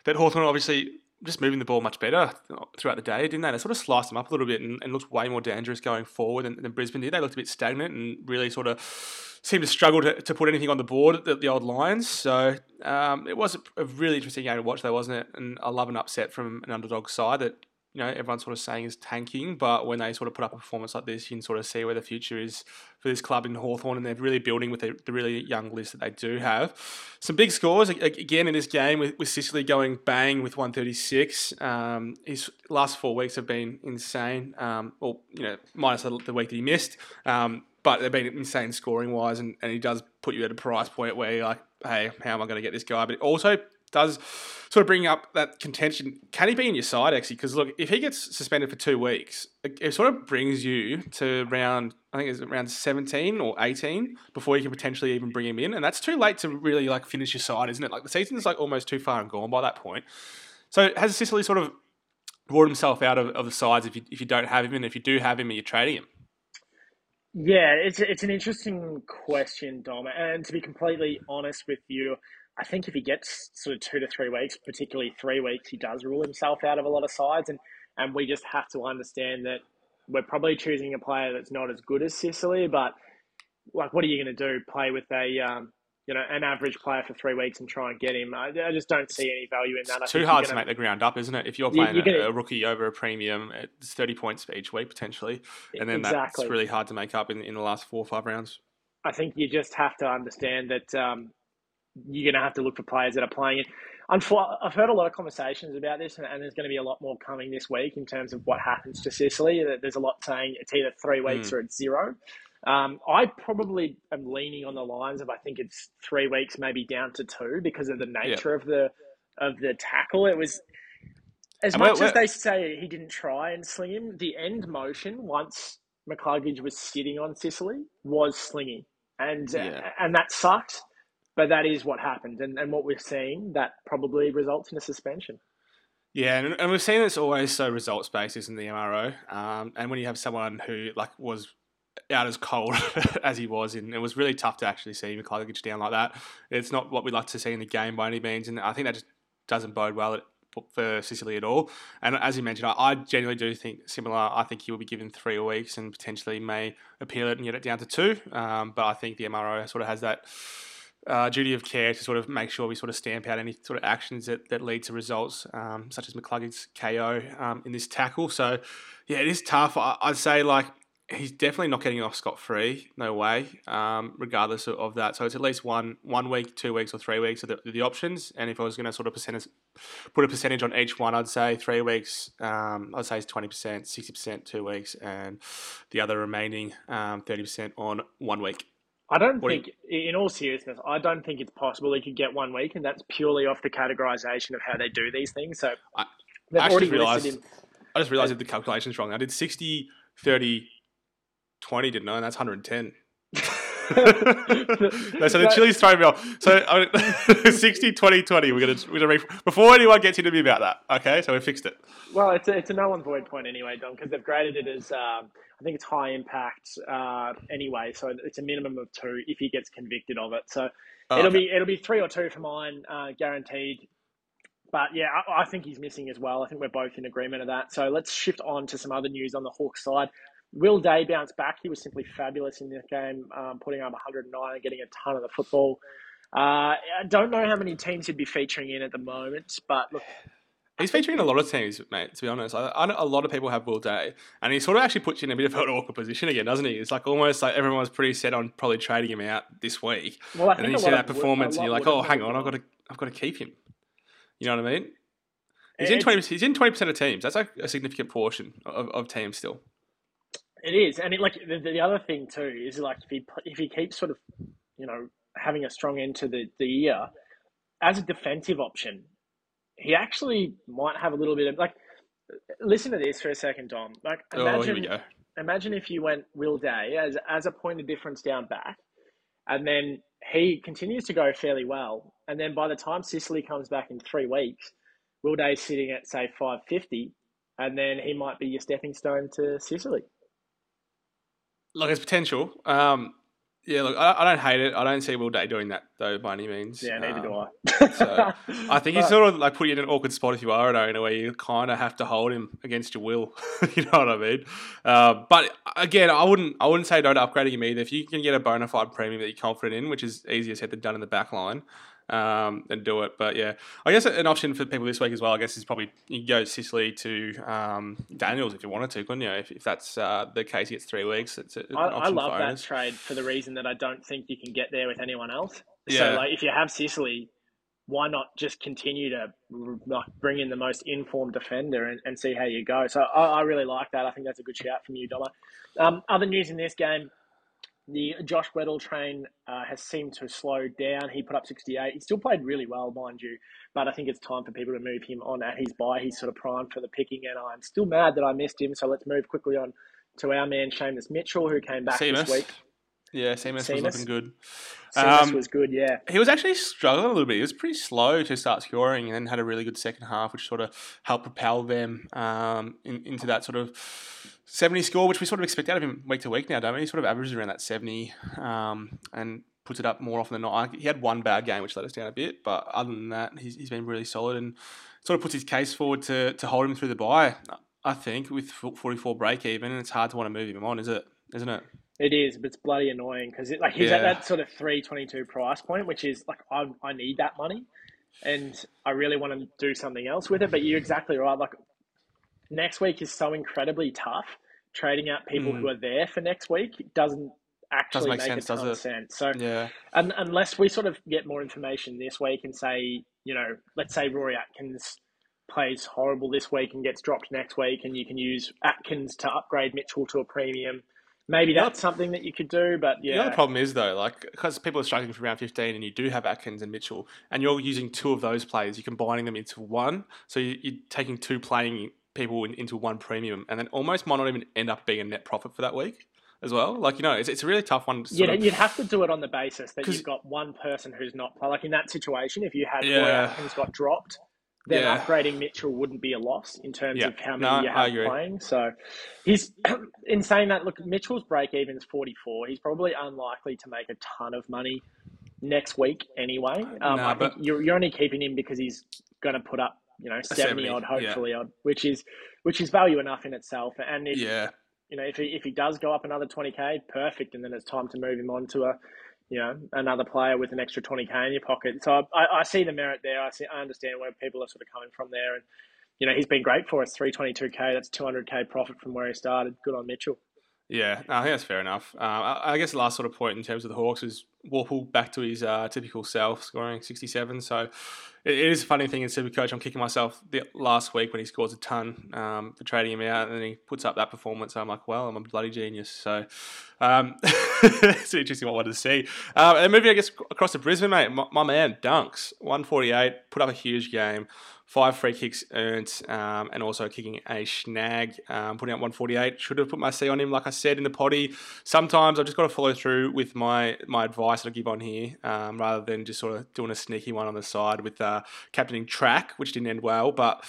that Hawthorn obviously just moving the ball much better throughout the day, didn't they? They sort of sliced them up a little bit and, and looked way more dangerous going forward than, than Brisbane did. They looked a bit stagnant and really sort of seemed to struggle to, to put anything on the board at the, old Lions. So um, it was a really interesting game to watch, though, wasn't it? And I love an upset from an underdog side that you know everyone's sort of saying is tanking, but when they sort of put up a performance like this, you can sort of see where the future is for this club in Hawthorn, and they're really building with the, the really young list that they do have. Some big scores again in this game with, with Sicily going bang with 136. Um, his last four weeks have been insane. Um, you know, minus the, the week that he missed. Um, but they've been insane scoring wise, and, and he does put you at a price point where you're like, hey, how am I going to get this guy? But also does sort of bring up that contention. Can he be in your side actually? Because look, if he gets suspended for two weeks, it, sort of brings you to round I think it's around seventeen or eighteen before you can potentially even bring him in, and that's too late to really like finish your side, isn't it? Like the season's like almost too far and gone by that point. So has Sicily sort of brought himself out of, of the sides if you if you don't have him, and if you do have him, are you're trading him? Yeah, it's it's an interesting question, Dom. And to be completely honest with you, I think if he gets sort of two to three weeks, particularly three weeks, he does rule himself out of a lot of sides, and and we just have to understand that we're probably choosing a player that's not as good as Sicily, but like, what are you going to do? Play with a um, you know an average player for three weeks and try and get him? I, I just don't see any value in that. It's too hard gonna, to make the ground up, isn't it? If you're playing you're gonna, a, a, rookie over a premium, it's thirty points for each week potentially, and then exactly. that's really hard to make up in in the last four or five rounds. I think you just have to understand that um, you're going to have to look for players that are playing it. I've heard a lot of conversations about this, and there's going to be a lot more coming this week in terms of what happens to Sicily. There's a lot saying it's either three weeks mm. or it's zero. Um, I probably am leaning on the lines of I think it's three weeks, maybe down to two, because of the nature yep. of the of the tackle. It was as and much as they say he didn't try and sling him. The end motion once McCluggage was sitting on Sicily was slinging, and yeah. uh, and that sucked but that is what happened, and, and what we're seeing that probably results in a suspension. Yeah, and, and we've seen it's always so results based, isn't the MRO? Um, and when you have someone who like was out as cold [laughs] as he was, and it was really tough to actually see McCluggage down like that. It's not what we like to see in the game by any means, and I think that just doesn't bode well for Sicily at all. And as you mentioned, I, I genuinely do think similar. I think he will be given three weeks and potentially may appeal it and get it down to two. Um, but I think the MRO sort of has that uh, duty of care to sort of make sure we sort of stamp out any sort of actions that, that lead to results, um, such as McCluggage's KO um, in this tackle. So, yeah, it is tough. I, would say, like, he's definitely not getting off scot free. No way, um, regardless of, of, that. So, it's at least one one week, two weeks, or three weeks are the, the options. And if I was going to sort of percentage, put a percentage on each one, I'd say three weeks, um, I'd say it's 20%, 60% two weeks, and the other remaining um, 30% on one week. I don't what think, you... in all seriousness, I don't think it's possible they could get one week, and that's purely off the categorization of how they do these things. So I, I just realized, in, I just realized that the calculation's wrong. I did 60, 30, 20, didn't I? And that's 110. No, so the Chili's throwing me off. So I mean, [laughs] 60, 20, 20. We're gonna we're gonna re- before anyone gets into me about that. Okay, so we fixed it. Well, it's a, it's a null and void point anyway, Don, because they've graded it as um, I think it's high impact uh, anyway. So it's a minimum of two if he gets convicted of it. So oh, it'll okay. be it'll be three or two for mine, uh, guaranteed. But yeah, I, I, think he's missing as well. I think we're both in agreement of that. So let's shift on to some other news on the Hawks side. Will Day bounced back. He was simply fabulous in this game, um, putting up 109 and getting a ton of the football. Uh, I don't know how many teams he'd be featuring in at the moment, but look. He's featuring in a lot of teams, mate, to be honest. I, I a lot of people have Will Day, and he sort of actually puts you in a bit of an awkward position again, doesn't he? It's like almost like everyone was pretty set on probably trading him out this week. Well, and then you see that performance, and you're like, oh, hang on, I've got to, I've got to keep him. You know what I mean? He's in twenty. He's in twenty percent of teams. That's like a significant portion of, of teams still. It is, and it, like the, the other thing too is like if he if he keeps sort of you know having a strong end to the, the year as a defensive option, he actually might have a little bit of like. Listen to this for a second, Dom. Like imagine, oh, imagine if you went Will Day as as a point of difference down back, and then he continues to go fairly well, and then by the time Sicily comes back in three weeks, Will Day's sitting at say five fifty, and then he might be your stepping stone to Sicily. Look, it's potential. Um, yeah, look, I, I, don't hate it. I don't see Will Day doing that though by any means. Yeah, neither um, do I. [laughs] so I think he's sort of like put you in an awkward spot if you are an owner where you kind of have to hold him against your will. [laughs] you know what I mean? Uh, but again, I wouldn't I wouldn't say don't upgrading him either. If you can get a bona fide premium that you're confident in, which is easier said than done in the back line, um, and do it. But yeah, I guess an option for people this week as well. I guess is probably you go Sicily to um, Daniels if you wanted to, couldn't you? If, if that's uh, the case, he gets three weeks. It's a, I, I love that trade for the reason that I don't think you can get there with anyone else. Yeah. So like, if you have Sicily, why not just continue to like bring in the most informed defender and, and see how you go? So I, I, really like that. I think that's a good shout from you, Doma. Um, other news in this game. The Josh Weddle train uh, has seemed to slow down. He put up 68. He still played really well, mind you, but I think it's time for people to move him on at his buy. He's sort of primed for the picking, and I'm still mad that I missed him. So let's move quickly on to our man, Seamus Mitchell, who came back this week. Yeah, Seamus, was looking good. Seamus um, was good, yeah. He was actually struggling a little bit. He was pretty slow to start scoring and then had a really good second half, which sort of helped propel them um, in, into that sort of 70 score, which we sort of expect out of him week to week now, don't we? He sort of averages around that 70 um, and puts it up more often than not. He had one bad game, which let us down a bit, but other than that, he's, he's been really solid and sort of puts his case forward to, to hold him through the bye, I think, with 44 break even. And it's hard to want to move him on, is it? Isn't it? It is, but it's bloody annoying because it, like he's yeah. at that sort of three twenty two price point, which is like I I need that money, and I really want to do something else with it. But you're exactly right. Like next week is so incredibly tough. Trading out people mm. who are there for next week doesn't actually doesn't make, make sense, a ton of sense. So yeah, and, unless we sort of get more information this week and say, you know, let's say Rory Atkins plays horrible this week and gets dropped next week, and you can use Atkins to upgrade Mitchell to a premium Maybe that's something that you could do, but yeah. The other problem is though, like because people are struggling for round fifteen, and you do have Atkins and Mitchell, and you're using two of those players, you're combining them into one. So you, are taking two playing people in, into one premium, and then almost might not even end up being a net profit for that week as well. Like you know, it's, it's a really tough one. yeah, of... you'd have to do it on the basis that you've got one person who's not like in that situation. If you had yeah. Atkins got dropped, then yeah. upgrading Mitchell wouldn't be a loss in terms yeah. of how many no, you have playing. So he's [clears throat] in saying that. Look, Mitchell's break even is forty four. He's probably unlikely to make a ton of money next week anyway. Um, no, I think you're, you're only keeping him because he's going to put up you know 70, 70 odd, hopefully yeah. odd, which is which is value enough in itself. And if, yeah. You know, if he if he does go up another twenty k, perfect, and then it's time to move him on to a you know, another player with an extra 20k in your pocket. So I, I see the merit there. I see, I understand where people are sort of coming from there. And, you know, he's been great for us. 322k, that's 200k profit from where he started. Good on Mitchell. Yeah, I think that's fair enough. Uh, I guess the last sort of point in terms of the Hawks is Worpel back to his uh, typical self, scoring 67. So it is a funny thing in Supercoach. I'm kicking myself the last week when he scores a ton um, for trading him out, and then he puts up that performance. I'm like, well, I'm a bloody genius. So um, [laughs] it's interesting one to see. Uh, and moving, I guess, across to Brisbane, mate. My, my man, Dunks, 148, put up a huge game five free kicks earned, um, and also kicking a snag, um, putting up 148. Should have put my C on him, like I said in the potty. Sometimes I've just got to follow through with my my advice that I give on here, um, rather than just sort of doing a sneaky one on the side with uh, captaining track, which didn't end well, but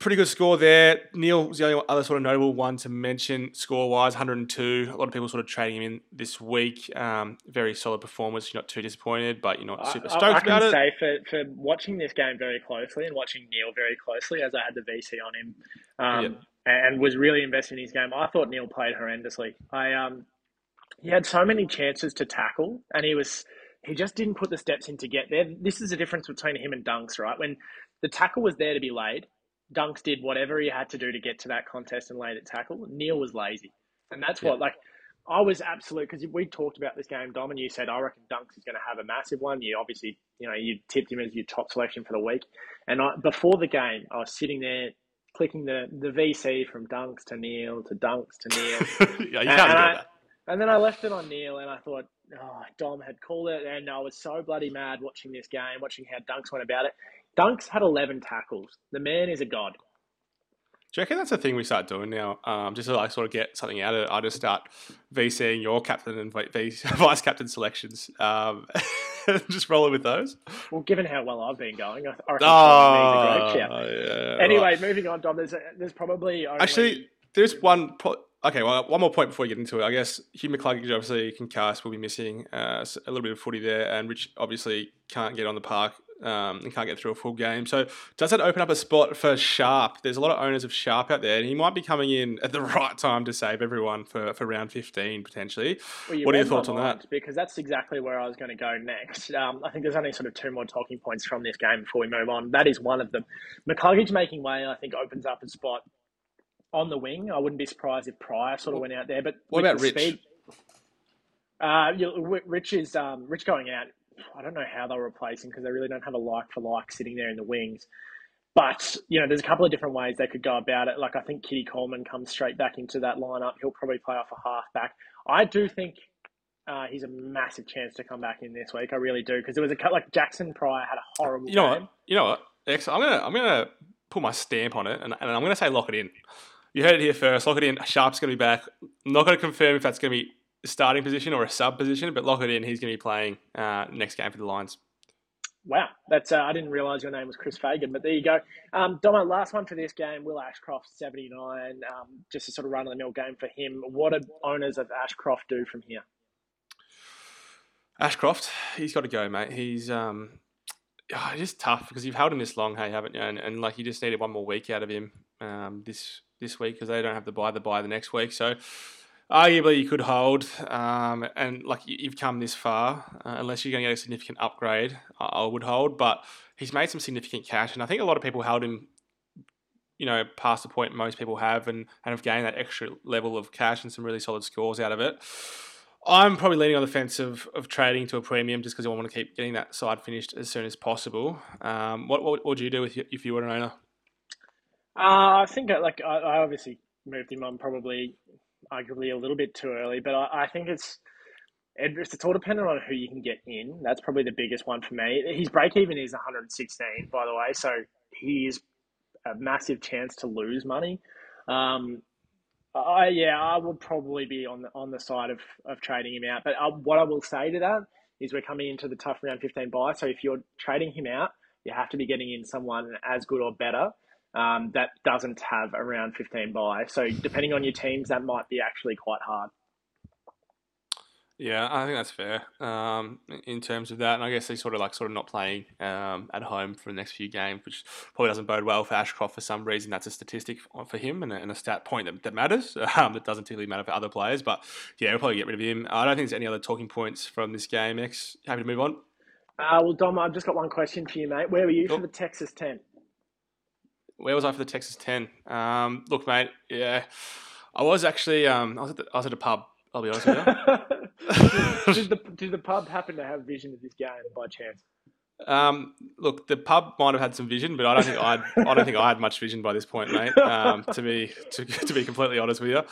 pretty good score there. Neale was the only other sort of notable one to mention score wise, 102. A lot of people sort of trading him in this week. Um, very solid performance. You're not too disappointed, but you're not super stoked I, I about it. I can say for, for watching this game very closely and watching Neale very closely as I had the VC on him um, yep. and was really invested in his game, I thought Neale played horrendously. I um, He had so many chances to tackle and he was he just didn't put the steps in to get there. This is the difference between him and Dunks, right? When the tackle was there to be laid, Dunks did whatever he had to do to get to that contest and lay the tackle. Neale was lazy, and that's what like I was absolute because we talked about this game, Dom, and you said I reckon Dunks is going to have a massive one. You obviously, you know, you tipped him as your top selection for the week, and I, before the game, I was sitting there clicking the the VC from Dunks to Neale to Dunks to Neale. [laughs] yeah, you can't and, do I, that. And then I left it on Neale, and I thought, oh, Dom had called it, and I was so bloody mad watching this game, watching how Dunks went about it. Dunks had 11 tackles. The man is a god. Do you reckon that's a thing we start doing now? Um, just to I sort of get something out of it. I just start VCing your captain and [laughs] vice captain selections. Um, [laughs] just rolling with those. Well, given how well I've been going, I reckon oh, a great shout. Yeah, anyway, right. moving on, Dom. There's, a, there's probably only... actually there's one. Pro- okay, well, one more point before we get into it. I guess Hugh McCluggage obviously concussed will be missing uh, a little bit of footy there, and Rich obviously can't get on the park um, and can't get through a full game. So does that open up a spot for Sharp? There's a lot of owners of Sharp out there, and he might be coming in at the [laughs] right time to save everyone for, for round 15 potentially. Well, what are your thoughts on that? Because that's exactly where I was going to go next. Um, I think there's only sort of two more talking points from this game before we move on. That is one of them. McCluggage making way, I think, opens up a spot on the wing. I wouldn't be surprised if Prior sort of went out there. But What about Rich? Speed, uh, you know, Rich is um, Rich going out. I don't know how they'll replace him because they really don't have a like for like sitting there in the wings. But you know, there's a couple of different ways they could go about it. Like I think Kitty Coleman comes straight back into that lineup. He'll probably play off a half back. I do think uh, he's a massive chance to come back in this week. I really do because it was a cut like Jaxon Prior had a horrible. You know game. what? You know what? I'm gonna I'm gonna put my stamp on it, and, and I'm gonna say lock it in. You heard it here first. Lock it in. Sharp's gonna be back. I'm not gonna confirm if that's gonna be a starting position or a sub position, but lock it in. He's gonna be playing uh, next game for the Lions. Wow, that's uh, I didn't realise your name was Chris Fagan, but there you go. Um, Domo, last one for this game, Will Ashcroft, seventy nine. Um, just a sort of run of the mill game for him. What do owners of Ashcroft do from here? Ashcroft, he's got to go, mate. He's um, [sighs] just tough because you've held him this long, hey, haven't you? And, and like you just needed one more week out of him um, this this week because they don't have to buy the buy the next week. So arguably you could hold, um, and like you- you've come this far, uh, unless you're going to get a significant upgrade, I, I would hold. But he's made some significant cash, and I think a lot of people held him. You know, past the point most people have, and, and have gained that extra level of cash and some really solid scores out of it. I'm probably leaning on the fence of, of trading to a premium just because I want to keep getting that side finished as soon as possible. Um, what, what would you do if you, if you were an owner? Uh, I think like I, I obviously moved him on probably arguably a little bit too early, but I, I think it's it- it's all dependent on who you can get in. That's probably the biggest one for me. His break even is 116, by the way, so he is a massive chance to lose money. Um, I yeah, I would probably be on the on the side of, of trading him out. But uh, what I will say to that is we're coming into the tough round 15 buy. So if you're trading him out, you have to be getting in someone as good or better um, that doesn't have around 15 buy. So depending on your teams, that might be actually quite hard. Yeah, I think that's fair um, in terms of that. And I guess he's sort of like sort of not playing um, at home for the next few games, which probably doesn't bode well for Ashcroft for some reason. That's a statistic for him and a, and a stat point that, that matters. [laughs] Um, that doesn't typically matter for other players. But yeah, we'll probably get rid of him. I don't think there's any other talking points from this game. X, happy to move on. Uh, well, Dom, I've just got one question for you, mate. Where were you Sure. for the Tex's 10? Where was I for the Tex's 10? Um, look, mate, yeah. I was actually, um, I, was at the, I was at a pub, I'll be honest with you. [laughs] did, the, did the pub happen to have vision of this game by chance? Um, look, the pub might have had some vision, but I don't think I I don't think I had much vision by this point, mate. Um, to be to, to be completely honest with you,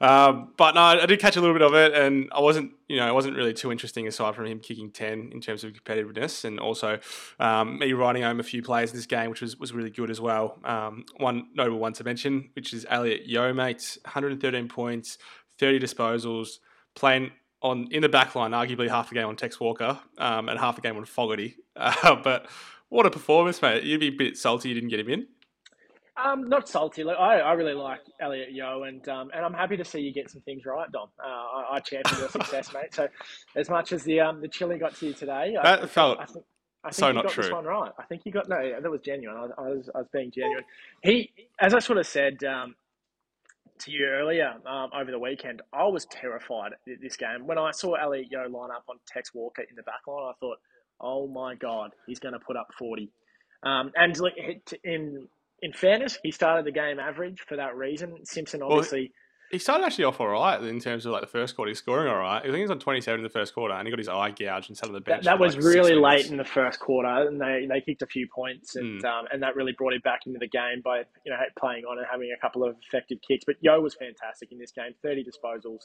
um, but no, I did catch a little bit of it, and I wasn't you know it wasn't really too interesting aside from him kicking ten in terms of competitiveness, and also um, me riding home a few players in this game, which was was really good as well. Um, one notable one to mention, which is Elliot Yeo, mate, 113 points, 30 disposals, playing on in the back line, arguably half the game on Tex Walker um, and half the game on Fogarty. Uh, [laughs] but what a performance, mate. You'd be a bit salty you didn't get him in. Um, not salty. Like I, I really like Elliot Yeo, and um, and I'm happy to see you get some things right, Dom. Uh, I, I champion your [laughs] success, mate. So, as much as the um the chili got to you today, I, That felt I think, I think so not got this true. one right. I think you got no. That was genuine. I, I was I was being genuine. He, as I sort of said um, to you earlier um, over the weekend, I was terrified at this game when I saw Elliot Yeo line up on Tex Walker in the back line. I thought, oh my god, he's going to put up forty. Um, and in in fairness, he started the game average for that reason. Simpson obviously. he started actually off all right in terms of like the first quarter. He's scoring all right. I think he was on 27 in the first quarter, and he got his eye gouged and sat on the bench. That, that was like, really minutes. late in the first quarter, and they, they kicked a few points, and Hmm. um, and that really brought him back into the game by you know playing on and having a couple of effective kicks. But Yeo was fantastic in this game. Thirty disposals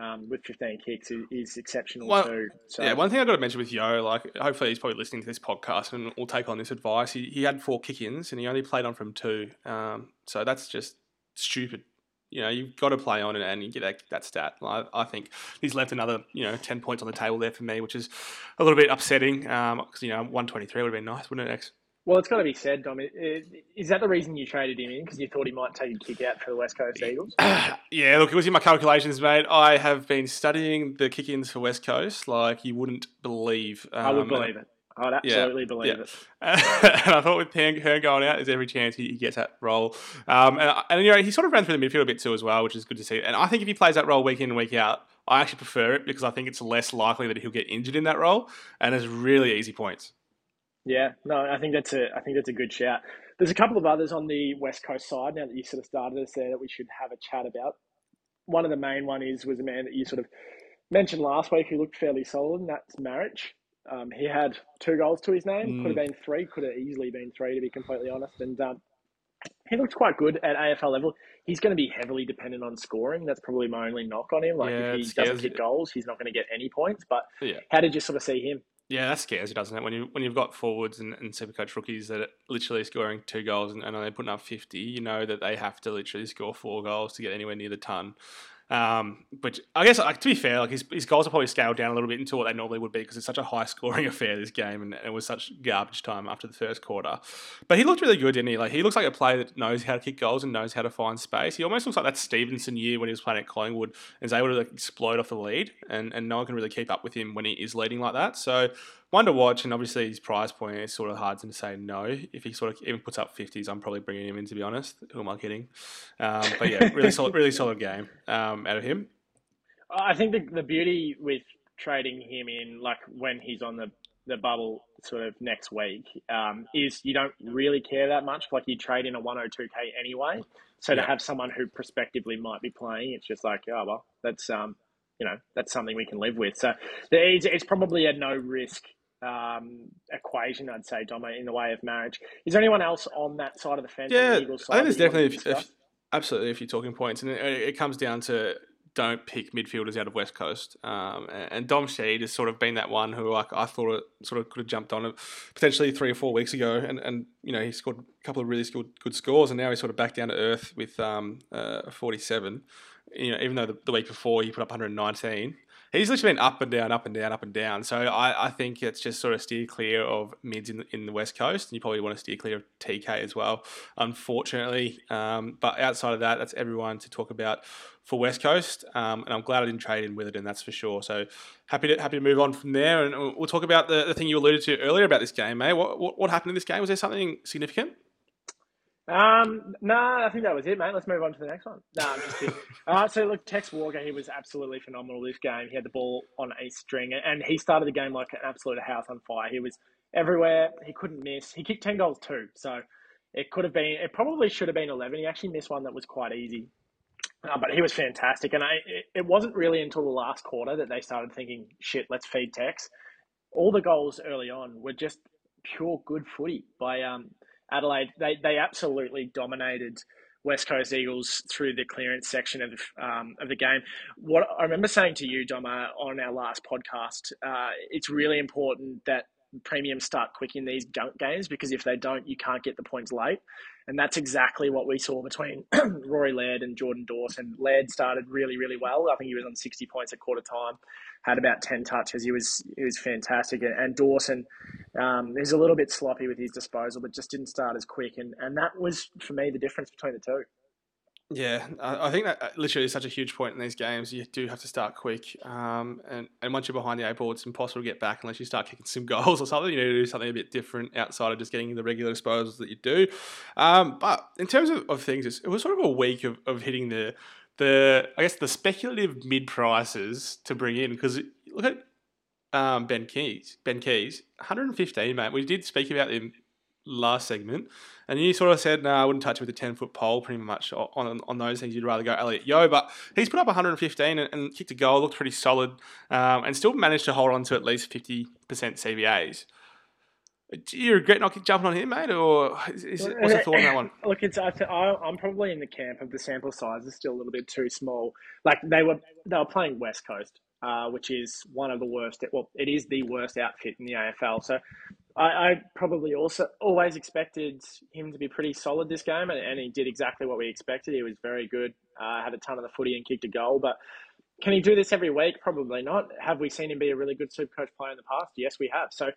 um, with fifteen kicks is, is exceptional Well, too. So Yeah, one thing I got to mention with Yeo, like hopefully he's probably listening to this podcast and will take on this advice. He, he had four kick-ins and he only played on from two, um, so that's just stupid. You know, you've got to play on and, and you get that, that stat. I, I think he's left another you know ten points on the table there for me, which is a little bit upsetting. Because you know, one twenty three would have been nice, wouldn't it? X? Well, it's got to be said, Dom. Is that the reason you traded him in because you thought he might take a kick out for the West Coast Eagles? [clears throat] yeah, look, it was in my calculations, mate. I have been studying the kick-ins for West Coast like you wouldn't believe. Um, I would believe it. I I'd absolutely yeah, believe yeah. it. [laughs] and I thought with Hurn going out, there's every chance he, gets that role. Um, and, and, you know, he sort of ran through the midfield a bit too as well, which is good to see. And I think if he plays that role week in and week out, I actually prefer it because I think it's less likely that he'll get injured in that role, and it's really easy points. Yeah, no, I think that's a I think that's a good shout. There's a couple of others on the West Coast side now that you sort of started us there that we should have a chat about. One of the main one is was a man that you sort of mentioned last week who looked fairly solid, and that's Marriage. Um, he had two goals to his name. Mm. Could have been three. Could have easily been three, to be completely honest. And um, he looked quite good at AFL level. He's going to be heavily dependent on scoring. That's probably my only knock on him. Like yeah, if he doesn't hit goals, he's not going to get any points. But yeah. how did you sort of see him? Yeah, that scares you, doesn't it? When you when you've got forwards and, and supercoach rookies that are literally scoring two goals and, and they're putting up fifty, you know that they have to literally score four goals to get anywhere near the ton. Um, but I guess, like, to be fair, like his, his goals are probably scaled down a little bit into what they normally would be because it's such a high [laughs] scoring affair this game, and, and, it was such garbage time after the first quarter. But he looked really good, didn't he? Like he looks like a player that knows how to kick goals and knows how to find space. He almost looks like that Stevenson year when he was playing at Collingwood and is able to like, explode off the lead, and, and no one can really keep up with him when he is leading like that. So one to watch, and obviously his price point is sort of hard to say no. If he sort of even puts up fifties, I'm probably bringing him in. To be honest, who am I kidding? Um, but yeah, really [laughs] solid, really solid game um, out of him. I think the the beauty with trading him in, like when he's on the the bubble sort of next week, um, is you don't really care that much. Like you trade in a 102k anyway. So yeah. to have someone who prospectively might be playing, it's just like, oh well, that's um, you know, that's something we can live with. So it's, it's probably a no risk um, equation, I'd say, Dom, in the way of marriage. Is there anyone else on that side of the fence? Yeah, the I think there's definitely if, if, absolutely a few talking points, and it, it, comes down to don't pick midfielders out of West Coast. Um, and Dom Sheed has sort of been that one who, like, I thought it sort of could have jumped on it potentially three or four weeks ago, and, and you know he scored a couple of really good good scores, and now he's sort of back down to earth with um, uh, 47. You know, even though the, the week before he put up 119 he's literally been up and down, up and down, up and down. So I, I think it's just sort of steer clear of mids in, in the West Coast, and you probably want to steer clear of TK as well, unfortunately. Um, but outside of that, that's everyone to talk about for West Coast, um, and I'm glad I didn't trade in with it, and that's for sure. So happy to happy to move on from there, and we'll talk about the, the thing you alluded to earlier about this game, mate. What, what, what happened in this game? Was there something significant? Um, no, nah, I think that was it, mate. Let's move on to the next one. No, nah, I'm just kidding. [laughs] uh, so look, Tex Walker, he was absolutely phenomenal this game. He had the ball on a string, and he started the game like an absolute house on fire. He was everywhere. He couldn't miss. He kicked ten goals too, so it could have been. It probably should have been eleven. He actually missed one that was quite easy. Uh, but he was fantastic, and I, it, it wasn't really until the last quarter that they started thinking, "Shit, let's feed Tex." All the goals early on were just pure good footy by um, Adelaide, they, they absolutely dominated West Coast Eagles through the clearance section of the, um, of the game. What I remember saying to you, Doma, on our last podcast, uh, it's really important that premiums start quick in these junk games because if they don't, you can't get the points late. And that's exactly what we saw between [clears throat] Rory Laird and Jordan Dawson. Laird started really, really well. I think he was on 60 points at quarter time, had about 10 touches. He was he was fantastic. And Dawson um, is a little bit sloppy with his disposal, but just didn't start as quick. And, and that was, for me, the difference between the two. Yeah, I think that uh, literally is such a huge point in these games. You do have to start quick, um, and and once you're behind the eight ball, it's impossible to get back unless you start kicking some [laughs] goals or something. You need to do something a bit different outside of just getting the regular disposals that you do. Um, but in terms of, of things, it was sort of a week of, of hitting the the I guess the speculative mid prices to bring in because look at um, Ben Keays, Ben Keays, 115, mate. We did speak about him last segment, and you sort of said, "No, I wouldn't touch with a ten foot pole." Pretty much on on those things, you'd rather go Elliot Yeo. but he's put up 115 and, and kicked a goal, looked pretty solid, um, and still managed to hold on to at least 50 percent CBAs. Do you regret not jumping on him, mate, or is, is, what's the thought on that one? [coughs] Look, it's I, I'm probably in the camp of the sample size is still a little bit too small. Like they were they were playing West Coast, uh, which is one of the worst. Well, it is the worst outfit in the AFL. So I, I, probably also always expected him to be pretty solid this game, and, and he did exactly what we expected. He was very good, uh, had a ton of the footy and kicked a goal. But can he do this every week? Probably not. Have we seen him be a really good super coach player in the past? Yes, we have. So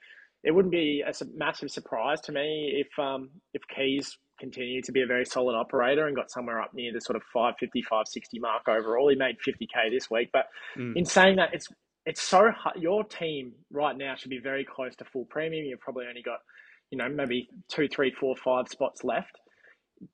it wouldn't be a massive surprise to me if um, if Keays continued to be a very solid operator and got somewhere up near the sort of 550, 560 mark overall. He made 50k this week, but mm. in saying that, it's it's so hard. Your team right now should be very close to full premium. You've probably only got, you know, maybe two, three, four, five spots left.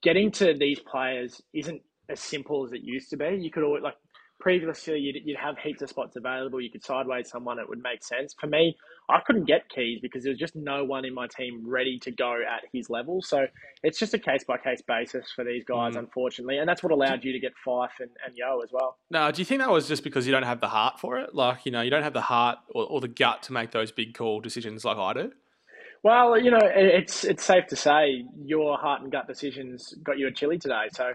Getting to these players isn't as simple as it used to be. You could always like previously you'd, you'd have heaps of spots available. You could sideways someone, it would make sense. For me, I couldn't get Keays because there was just no one in my team ready to go at his level. So it's just a case by case basis for these guys, mm. unfortunately. And that's what allowed you to get Fyfe and, and Yeo as well. No, do you think that was just because you don't have the heart for it? Like, you know, you don't have the heart or, or the gut to make those big call decisions like I do? Well, you know, it's it's safe to say your heart and gut decisions got you a chili today. So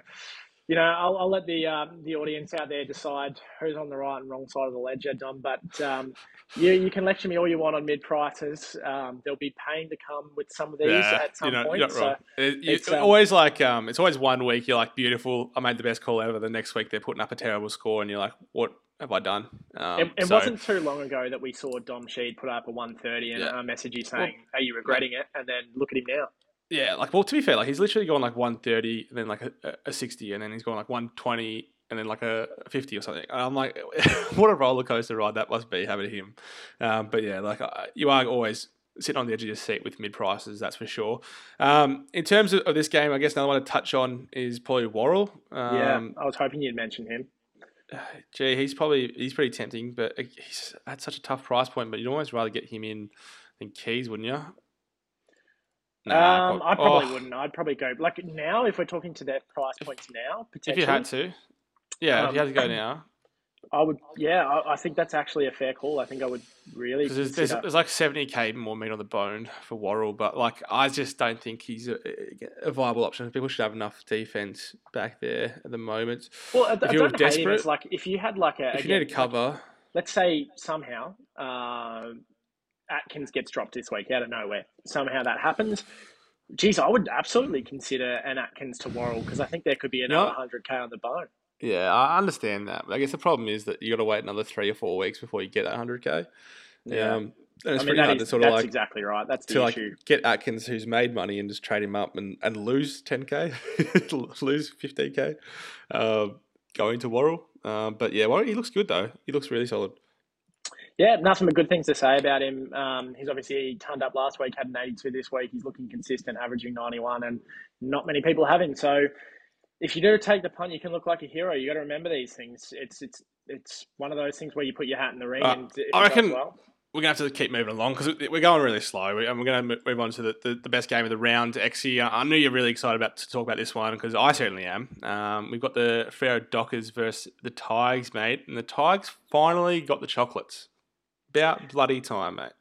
you know, I'll, I'll let the um, the audience out there decide who's on the right and wrong side of the ledger, Dom. But um, you you can lecture me all you want on mid prices. Um, there'll be pain to come with some of these yeah, at some you know, point. So it, it's um, always like um, it's always one week you're like beautiful. I made the best call ever. The next week they're putting up a terrible score, and you're like, what have I done? Um, it, it so, wasn't too long ago that we saw Dom Sheed put up a 130 and yeah. a message you saying, well, "Are you regretting it?" And then look at him now. Yeah, like well, to be fair, like he's literally gone like one thirty, and then like a, a sixty, and then he's gone like one twenty, and then like a fifty or something. And I'm like, [laughs] what a roller coaster ride that must be having him. Um, but yeah, like you are always sitting on the edge of your seat with mid prices, that's for sure. Um, in terms of, of, this game, I guess another one to touch on is probably Worrell. Um, yeah, I was hoping you'd mention him. [sighs] Gee, he's probably he's pretty tempting, but he's at such a tough price point. But you'd almost rather get him in than Keays, wouldn't you? Nah, um, I probably oh. wouldn't. I'd probably go like now if we're talking to their price points now. If you had to, yeah, um, if you had to go um, now, [clears throat] I would. Yeah, I, I, think that's actually a fair call. I think I would really. There's, there's, there's, like seventy k more meat on the bone for Worrell, but like I just don't think he's a, a, viable option. People should have enough defense back there at the moment. Well, if I you're don't desperate, him. It's like if you had like a if again, you need a cover. Like, let's say somehow. Uh, Atkins gets dropped this week out of nowhere. Somehow that happens. Geez, I would absolutely consider an Atkins to Worrell because I think there could be another hundred k on the bone. Yeah, I understand that. But I guess the problem is that you got to wait another three or four weeks before you get that hundred k. Yeah. Um, and it's I mean, pretty hard is, to sort of like exactly right. That's the to issue. Like get Atkins, who's made money, and just trade him up and, and lose ten k, [laughs] lose fifteen k, uh, going to Worrell. Um, but yeah, Worrell, he looks good though. He looks really solid. Yeah, nothing but good things to say about him. Um, he's obviously turned up last week, had an 82 this week. He's looking consistent, averaging 91, and not many people have him. So if you do take the punt, you can look like a hero. You got to remember these things. It's it's it's one of those things where you put your hat in the ring. Uh, and I reckon well, we're gonna have to keep moving along because we're going really slow, and we're gonna move on to the, the, the best game of the round. Exy, I knew you're really excited about to talk about this one because I certainly am. Um, we've got the Freo Dockers versus the Tigers, mate, and the Tigers finally got the chocolates about bloody time, mate.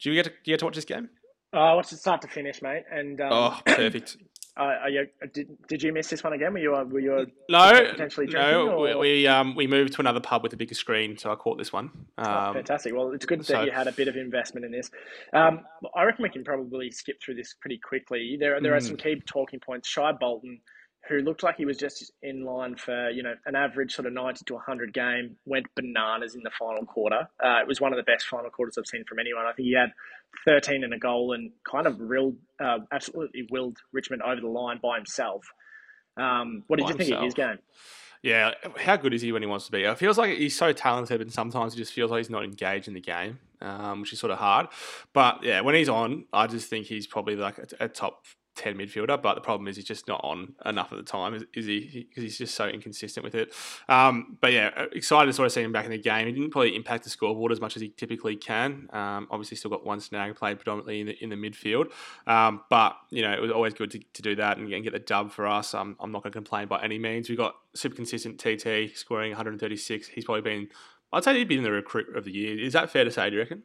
Do you get to, do you get to watch this game? Uh, I watched it start to finish, mate. And um, oh, [clears throat] perfect. Uh, you, did, did you miss this one again? Were you were you no potentially drinking? No, we, we, um we moved to another pub with a bigger screen, so I caught this one. Oh, um, oh, fantastic! Well, it's good that so, you had a bit of investment in this. Um, I reckon we can probably skip through this pretty quickly. There there mm. are some key talking points. Shai Bolton who looked like he was just in line for you know an average sort of 90 to 100 game went bananas in the final quarter uh, it was one of the best final quarters i've seen from anyone i think he had 13 and a goal and kind of real, uh, absolutely willed richmond over the line by himself um, what did by you think himself. of his game yeah, how good is he when he wants to be? It feels like he's so talented, and sometimes he just feels like he's not engaged in the game, um, which is sort of hard. But yeah, when he's on, I just think he's probably like a, a top 10 midfielder, but the problem is he's just not on enough at the time, is, is he? Because he's just so inconsistent with it. Um, but yeah, uh, excited to sort of see him back in the game. He didn't probably impact the scoreboard as much as he typically can. Um, obviously, still got one snag, played predominantly in the, in the midfield. Um, but, you know, it was always good to, to do that and, and get the dub for us. I'm not going to complain by any means. We've got super consistent TT scoring 136. He's probably been, I'd say he'd been the recruit of the year. Is that fair to say, do you reckon?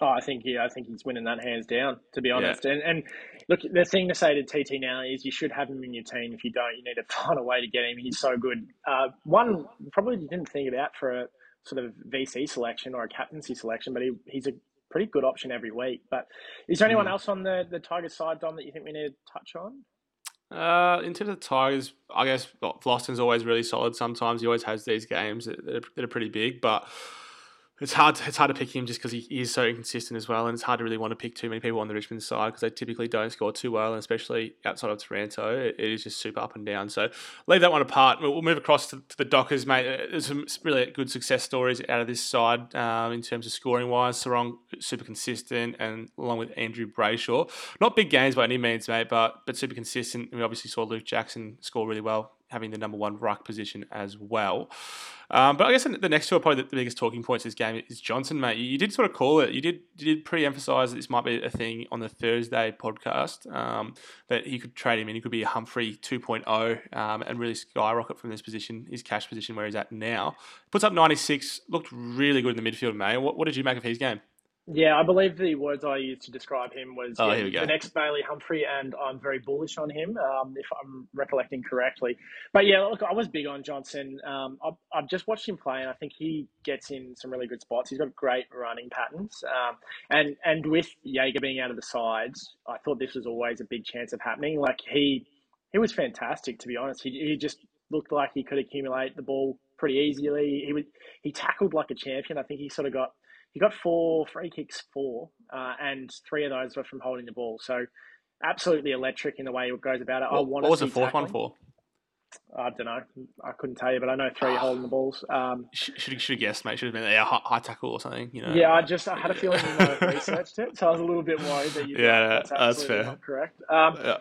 Oh, I think yeah, I think he's winning that hands down. To be honest, yeah. and and look, the thing to say to TT now is you should have him in your team. If you don't, you need to [laughs] find a way to get him. He's so good. Uh, one probably didn't think about for a sort of VC selection or a captaincy selection, but he, he's a pretty good option every week. But is there anyone mm. else on the the Tigers side, Dom, that you think we need to touch on? Uh, in terms of Tigers, I guess Vlastuin's always really solid. Sometimes he always has these games that are, that are pretty big, but it's hard. It's hard to pick him just because he, he is so inconsistent as well, and it's hard to really want to pick too many people on the Richmond side because they typically don't score too well, and especially outside of Taranto, it, it is just super up and down. So leave that one apart. We'll, move across to, to, the Dockers, mate. Uh, there's some really good success stories out of this side um, in terms of scoring wise. Serong super consistent, and along with Andrew Brayshaw, not big games by any means, mate, but but super consistent. We obviously saw Luke Jackson score really well having the number one ruck position as well. Um, but I guess the next two are probably the, biggest talking points this game is Johnson, mate. You, did sort of call it. You did you did pre-emphasise that this might be a thing on the Thursday podcast um, that he could trade him in. He could be a Humphrey 2.0 um, and really skyrocket from this position, his cash position where he's at now. Puts up 96, looked really good in the midfield, mate. What, what did you make of his game? Yeah, I believe the words I used to describe him was oh, yeah, the next Bailey Humphrey, and I'm very bullish on him, um, if I'm recollecting correctly. But yeah, look, I was big on Johnson. Um, I've, I've, just watched him play, and I think he gets in some really good spots. He's got great running patterns, um, and and with Jaeger being out of the sides, I thought this was always a big chance of happening. Like he he was fantastic, to be honest. He, he just looked like he could accumulate the ball pretty easily. He would he tackled like a champion. I think he sort of got he got four free kicks, four, uh, and three of those were from holding the ball. So absolutely electric in the way he goes about it. What, I want what was the fourth tackling. one for? I don't know. I couldn't tell you, but I know three holding the balls. Um, [sighs] should should have guessed, mate. Should have been a high, high, tackle or something. You know. Yeah, I just I had a feeling you might have researched it, so I was a little bit worried that you. Yeah, that's, that's fair. correct. Um, yeah.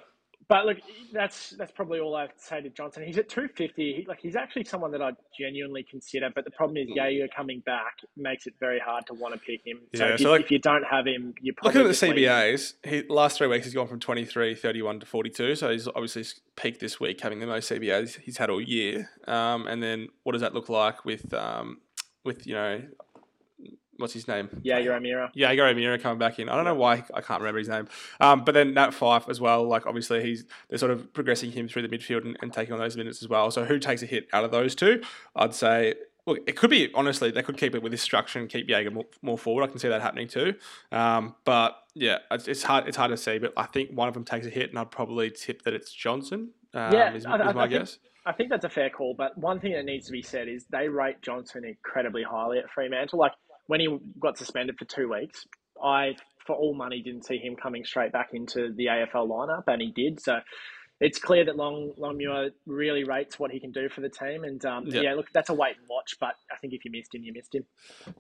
But look, that's that's probably all I have to say to Johnson. He's at 250. He, like he's actually someone that I genuinely consider. But the problem is, Jaeger coming back makes it very hard to want to pick him. So, yeah, if, so you, like, if you don't have him, you probably looking at the CBAs. He last three weeks he's gone from 23, 31 to 42. So he's obviously peaked this week, having the most CBAs he's had all year. Um, and then what does that look like with um, with you know what's his name? Jaeger O'Meara. Jaeger O'Meara coming back in. I don't know why I can't remember his name. Um, but then Nat Fyfe as well. Like obviously he's they're sort of progressing him through the midfield and, and, taking on those minutes as well. So who takes a hit out of those two? I'd say. Look, it could be honestly they could keep it with this structure and keep Jaeger more, more forward. I can see that happening too. Um, but yeah, it's, it's, hard. It's hard to see. But I think one of them takes a hit, and I'd probably tip that it's Johnson. Um, yeah, is, is I, my I guess. Think- I think that's a fair call, but one thing that needs to be said is they rate Johnson incredibly highly at Fremantle. Like when he got suspended for two weeks, I, for all money, didn't see him coming straight back into the AFL lineup, and he did. So it's clear that Long Longmuir really rates what he can do for the team, and um, yeah. yeah. look, that's a wait and watch. But I think if you missed him, you missed him.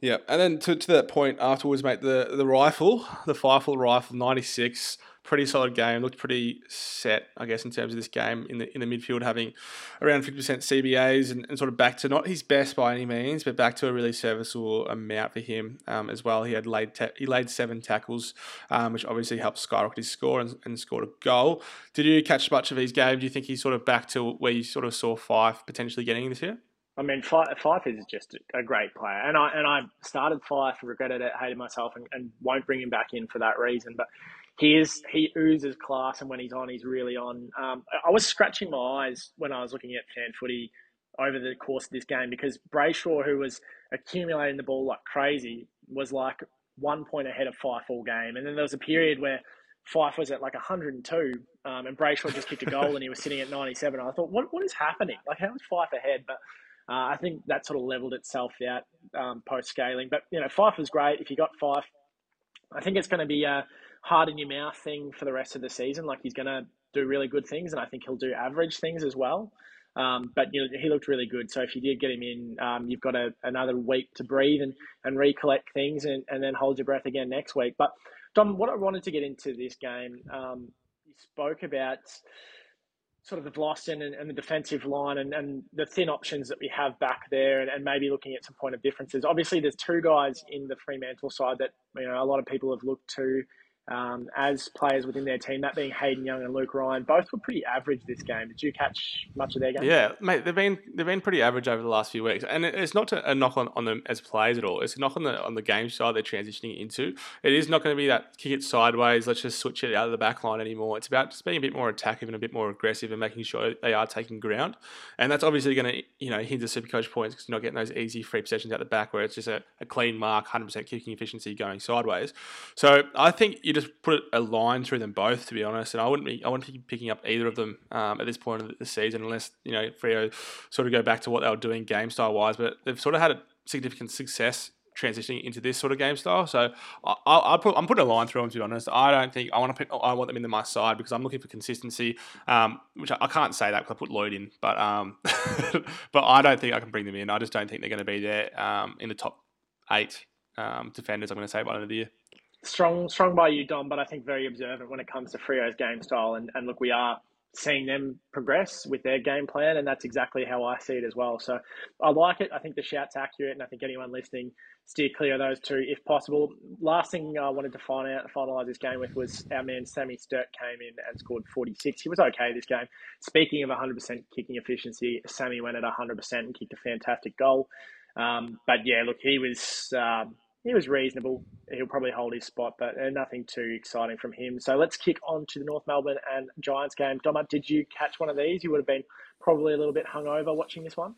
Yeah, and then to, to that point afterwards, mate, the the rifle, the Firefall rifle, ninety six pretty solid game. Looked pretty set, I guess, in terms of this game in the in the midfield, having around fifty percent CBAs and, and, sort of back to not his best by any means, but back to a really serviceable amount for him um, as well. He had laid ta- he laid seven tackles, um, which obviously helped skyrocket his score and, and, scored a goal. Did you catch much of his game? Do you think he's sort of back to where you sort of saw Fyfe potentially getting this year? I mean, Fyfe is just a great player, and I and I started Fyfe, regretted it, hated myself, and, and won't bring him back in for that reason. But he is he oozes class, and when he's on, he's really on. Um, I was scratching my eyes when I was looking at fan footy over the course of this game because Brayshaw, who was accumulating the ball like crazy, was like one point ahead of Fyfe all game, and then there was a period where Fyfe was at like 102, um, and Brayshaw just kicked a goal, and he was sitting at 97. I thought, what what is happening? Like, how is Fyfe ahead? But uh, I think that sort of leveled itself out um, post scaling. But you know, Fyfe was great. If you got Fyfe, I think it's going to be a hard in your mouth thing for the rest of the season. Like he's going to do really good things, and I think he'll do average things as well. Um, but you know, he looked really good. So if you did get him in, um, you've got a, another week to breathe and, and recollect things, and, and then hold your breath again next week. But Dom, what I wanted to get into this game, um, you spoke about sort of the velocity and, and the defensive line and, and the thin options that we have back there and, and maybe looking at some point of differences. Obviously, there's two guys in the Fremantle side that you know a lot of people have looked to um, as players within their team, that being Hayden Young and Luke Ryan. Both were pretty average this game. Did you catch much of their game? Yeah, mate, they've been they've been pretty average over the last few weeks, and it's not a knock on, on them as players at all. It's a knock on the on the game side they're transitioning into. It is not going to be that kick it sideways. Let's just switch it out of the back line anymore. It's about just being a bit more attackive and a bit more aggressive and making sure they are taking ground. And that's obviously going to you know hinder super coach points because you're not getting those easy free possessions out the back where it's just a, a clean mark, hundred percent kicking efficiency going sideways. So I think you just put a line through them both, to be honest. And I wouldn't be I wouldn't be picking up either of them um, at this point of the season unless you know Freo sort of go back to what they were doing game style wise. But they've sort of had a significant success transitioning into this sort of game style. So I, I, put, I'm putting a line through them to be honest. I don't think I want to put I want them into my side because I'm looking for consistency. Um, which I, I, can't say that because I put Lloyd in, but um, [laughs] but I don't think I can bring them in. I just don't think they're going to be there um, in the top eight um, defenders. I'm going to say by the end of the year. Strong, strong by you, Dom. But I think very observant when it comes to Freo's game style. And, and look, we are seeing them progress with their game plan, and that's exactly how I see it as well. So I like it. I think the shout's accurate, and I think anyone listening steer clear of those two if possible. Last thing I wanted to find out, finalise this game with was our man Sammy Sturt came in and scored 46. He was okay this game. Speaking of 100% kicking efficiency, Sammy went at 100% and kicked a fantastic goal. Um, but yeah, look, he was. Um, he was reasonable. He'll probably hold his spot, but uh, nothing too exciting from him. So let's kick on to the North Melbourne and Giants game. Doma, did you catch one of these? You would have been probably a little bit hungover watching this one.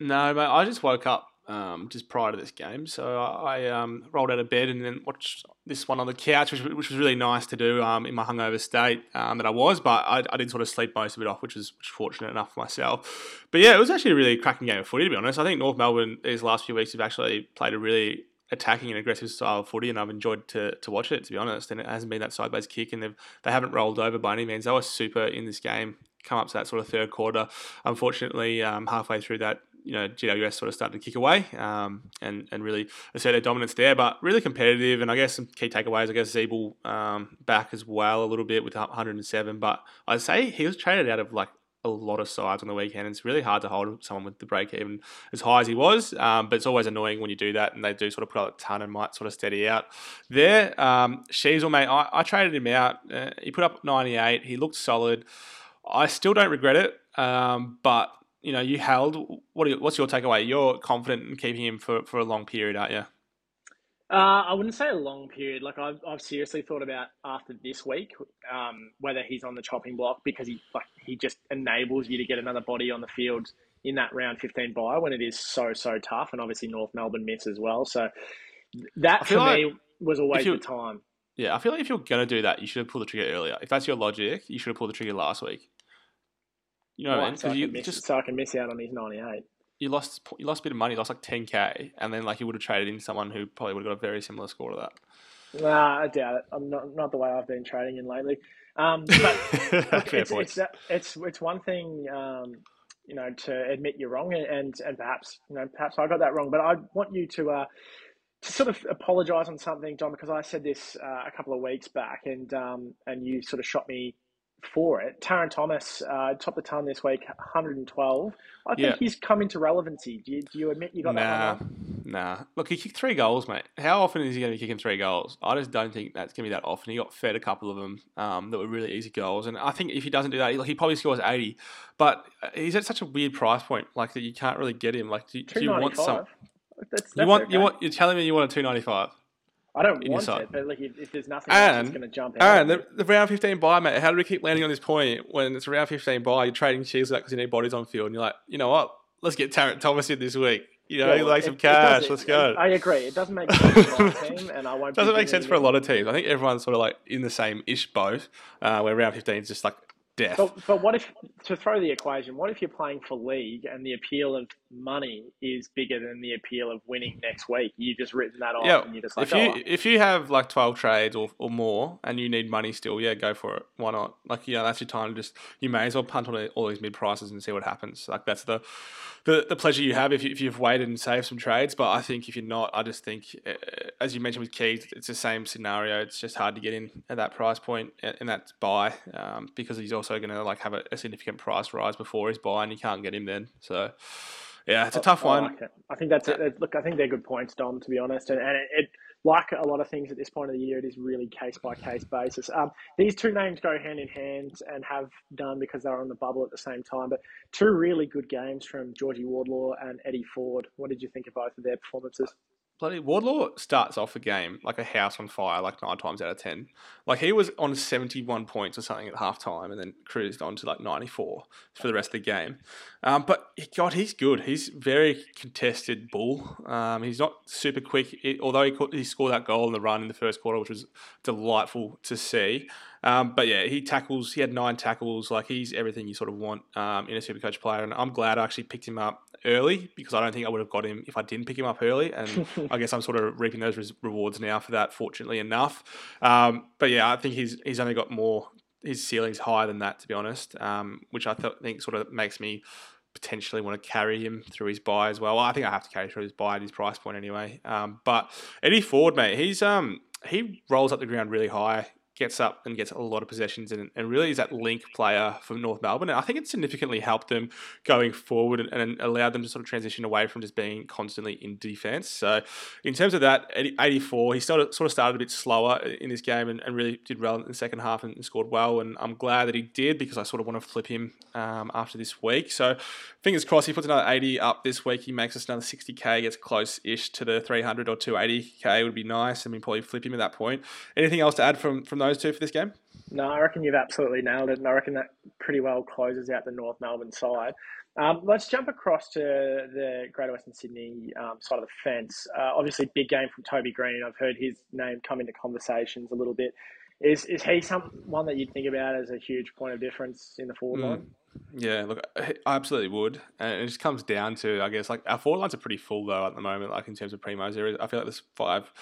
No, mate. I just woke up um, just prior to this game, so I um, rolled out of bed and then watched this one on the couch, which, which was really nice to do um, in my hungover state um, that I was. But I, I, did sort of sleep most of it off, which was, which was fortunate enough for myself. But yeah, it was actually a really cracking game of footy, to be honest. I think North Melbourne these last few weeks have actually played a really attacking and aggressive style of footy, and I've enjoyed to, to watch it to be honest. And it hasn't been that sideways kick, and they've they haven't rolled over by any means. They were super in this game. Come up to that sort of third quarter. Unfortunately, um, halfway through that, you know, GWS sort of started to kick away um, and and really assert their dominance there, but really competitive. And I guess some key takeaways. I guess Ziebell um, back as well a little bit with 107, but I'd say he was traded out of like a lot of sides on the weekend. It's really hard to hold someone with the break even as high as he was, um, but it's always annoying when you do that and they do sort of put out a ton and might sort of steady out. There, um, Sheezel, mate, I, I, traded him out. Uh, he put up 98. He looked solid. I still don't regret it, um, but you know, you held. What you, what's your takeaway? You're confident in keeping him for, for a long period, aren't you? Uh, I wouldn't say a long period. Like I've, I've seriously thought about after this week um, whether he's on the chopping block because he like he just enables you to get another body on the field in that round 15 bye when it is so so tough and obviously North Melbourne miss as well. So that for like me was always the time. Yeah, I feel like if you're gonna do that, you should have pulled the trigger earlier. If that's your logic, you should have pulled the trigger last week. You know what I mean? So you miss, just, so I can miss out on his 98 you lost you lost a bit of money, you lost like ten k, and then like you would have traded in someone who probably would have got a very similar score to that. Nah, I doubt it. I'm not not the way I've been trading in lately. Um, but [laughs] look, it's, it's, it's, it's one thing, um, you know, to admit you're wrong, and and perhaps you know perhaps I got that wrong. But I want you to. Uh, to sort of apologise on something, John, because I said this uh, a couple of weeks back, and um, and you sort of shot me for it. Tarryn Thomas uh, topped the ton this week, 112. I think yeah. he's come into relevancy. Do you, do you admit you got nah, that one? Nah. Look, he kicked three goals, mate. How often is he going to be kicking three goals? I just don't think that's going to be that often. He got fed a couple of them um, that were really easy goals, and I think if he doesn't do that, he, he probably scores 80. But uh, he's at such a weird price point, like that you can't really get him. Like, do, do you want some? That's, that's you want okay. you want you're telling me you want a two ninety five. I don't want it, but like if, if there's nothing and, else going to jump out. And the, the, round 15 bye, mate, how do we keep landing on this point when it's round 15 bye, you're trading cheese because you need bodies on field, and you're like, you know what, let's get Tarryn Thomas in this week. You know, well, like some cash. Let's go. I agree. It doesn't make [laughs] sense for my team, and I won't. Doesn't make sense for a lot of teams. I think everyone's sort of like in the same ish boat, uh, where round 15 is just like death. But, but what if, to throw the equation, what if you're playing for league and the appeal of money is bigger than the appeal of winning next week? You've just written that off yeah, and you're just like, if you, oh. if you have like 12 trades or, or more and you need money still, yeah, go for it. Why not? Like, yeah, that's your time to just, you may as well punt on all these mid prices and see what happens. Like, that's the, the, the pleasure you have if, you, if you've waited and saved some trades. But I think if you're not, I just think, uh, as you mentioned with Keays, it's the same scenario. It's just hard to get in at that price point and that buy um, because he's also going to like have a, a, significant price rise before his buy and you can't get him then. So, yeah, it's a tough I, one. I, like I think that's it. Look, I think they're good points, Dom, to be honest. And, and it, it like a lot of things at this point of the year, it is really case by case basis. Um, these two names go hand in hand and have done because they're on the bubble at the same time. But two really good games from Georgie Wardlaw and Eddie Ford. What did you think of both of their performances? Bloody Wardlaw starts off a game like a house on fire, like nine times out of ten. Like he was on seventy one points or something at halftime, and then cruised on to like ninety four for the rest of the game. Um, but God, he's good. He's very contested bull. Um, he's not super quick, it, although he, he scored that goal in the run in the first quarter, which was delightful to see. Um, but yeah, he tackles. He had nine tackles. Like he's everything you sort of want um, in a super coach player. And I'm glad I actually picked him up early because I don't think I would have got him if I didn't pick him up early. And [laughs] I guess I'm sort of reaping those res- rewards now for that. Fortunately enough, um, but yeah, I think he's he's only got more. His ceiling's higher than that, to be honest, um, which I th- think sort of makes me potentially want to carry him through his buy as well. well I think I have to carry through his buy at his price point anyway. Um, but Eddie Ford, mate, he's um he rolls up the ground really high gets up and gets a lot of possessions and, and really is that link player for North Melbourne. And I think it significantly helped them going forward and, and, allowed them to sort of transition away from just being constantly in defense. So, in terms of that, 84, he started, sort of started a bit slower in this game and, and really did well in the second half and, and, scored well. And I'm glad that he did because I sort of want to flip him um, after this week. So, fingers crossed, he puts another 80 up this week. He makes us another 60k, gets close ish to the 300 or 280k would be nice. I mean, probably flip him at that point. Anything else to add from, from those? Those two for this game? No, I reckon you've absolutely nailed it, and I reckon that pretty well closes out the North Melbourne side. Um, let's jump across to the Greater Western Sydney um, side of the fence. Uh, obviously, big game from Toby Greene. I've heard his name come into conversations a little bit. Is is he someone that you'd think about as a huge point of difference in the forward mm. line? Yeah, look, I absolutely would, and it just comes down to, I guess, like our forward lines are pretty full though at the moment. Like in terms of primos, there is, I feel like there's five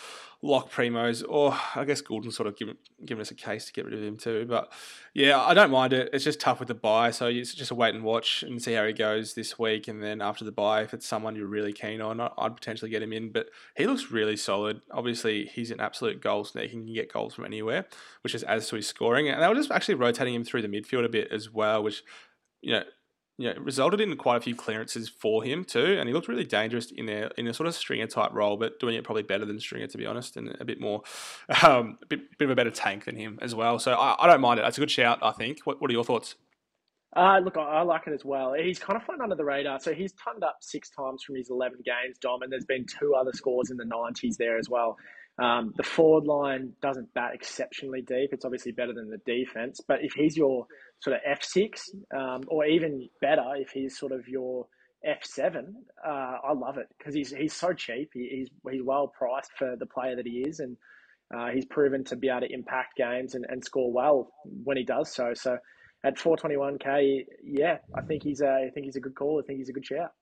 lock primos, or I guess Gulden's sort of given given us a case to get rid of him too. But yeah, I don't mind it. It's just tough with the bye, so it's just a wait and watch and see how he goes this week, and then after the bye, if it's someone you're really keen on, I'd potentially get him in. But he looks really solid. Obviously, he's an absolute goal sneak. He can get goals from anywhere, which is as to his scoring, and they were just actually rotating him through the midfield a bit as well, which you know, you know, resulted in quite a few clearances for him too, and he looked really dangerous in there in a sort of Stringer type role, but doing it probably better than Stringer to be honest, and a bit more, [laughs] um, a bit, bit of a better tank than him as well. So I, I don't mind it. That's a good shout, I think. What, what are your thoughts? Uh, look, I, like it as well. He's kind of flown under the radar. So he's turned up six times from his 11 games, Dom, and there's been two other scores in the 90s there as well. Um, the forward line doesn't bat exceptionally deep. It's obviously better than the defense. But if he's your sort of F6, um, or even better, if he's sort of your F7, uh, I love it because he's, he's so cheap. He, he's, he's well priced for the player that he is. And uh, he's proven to be able to impact games and, and score well when he does so. So at 421k, yeah, I think he's a, I think he's a good call. I think he's a good shout.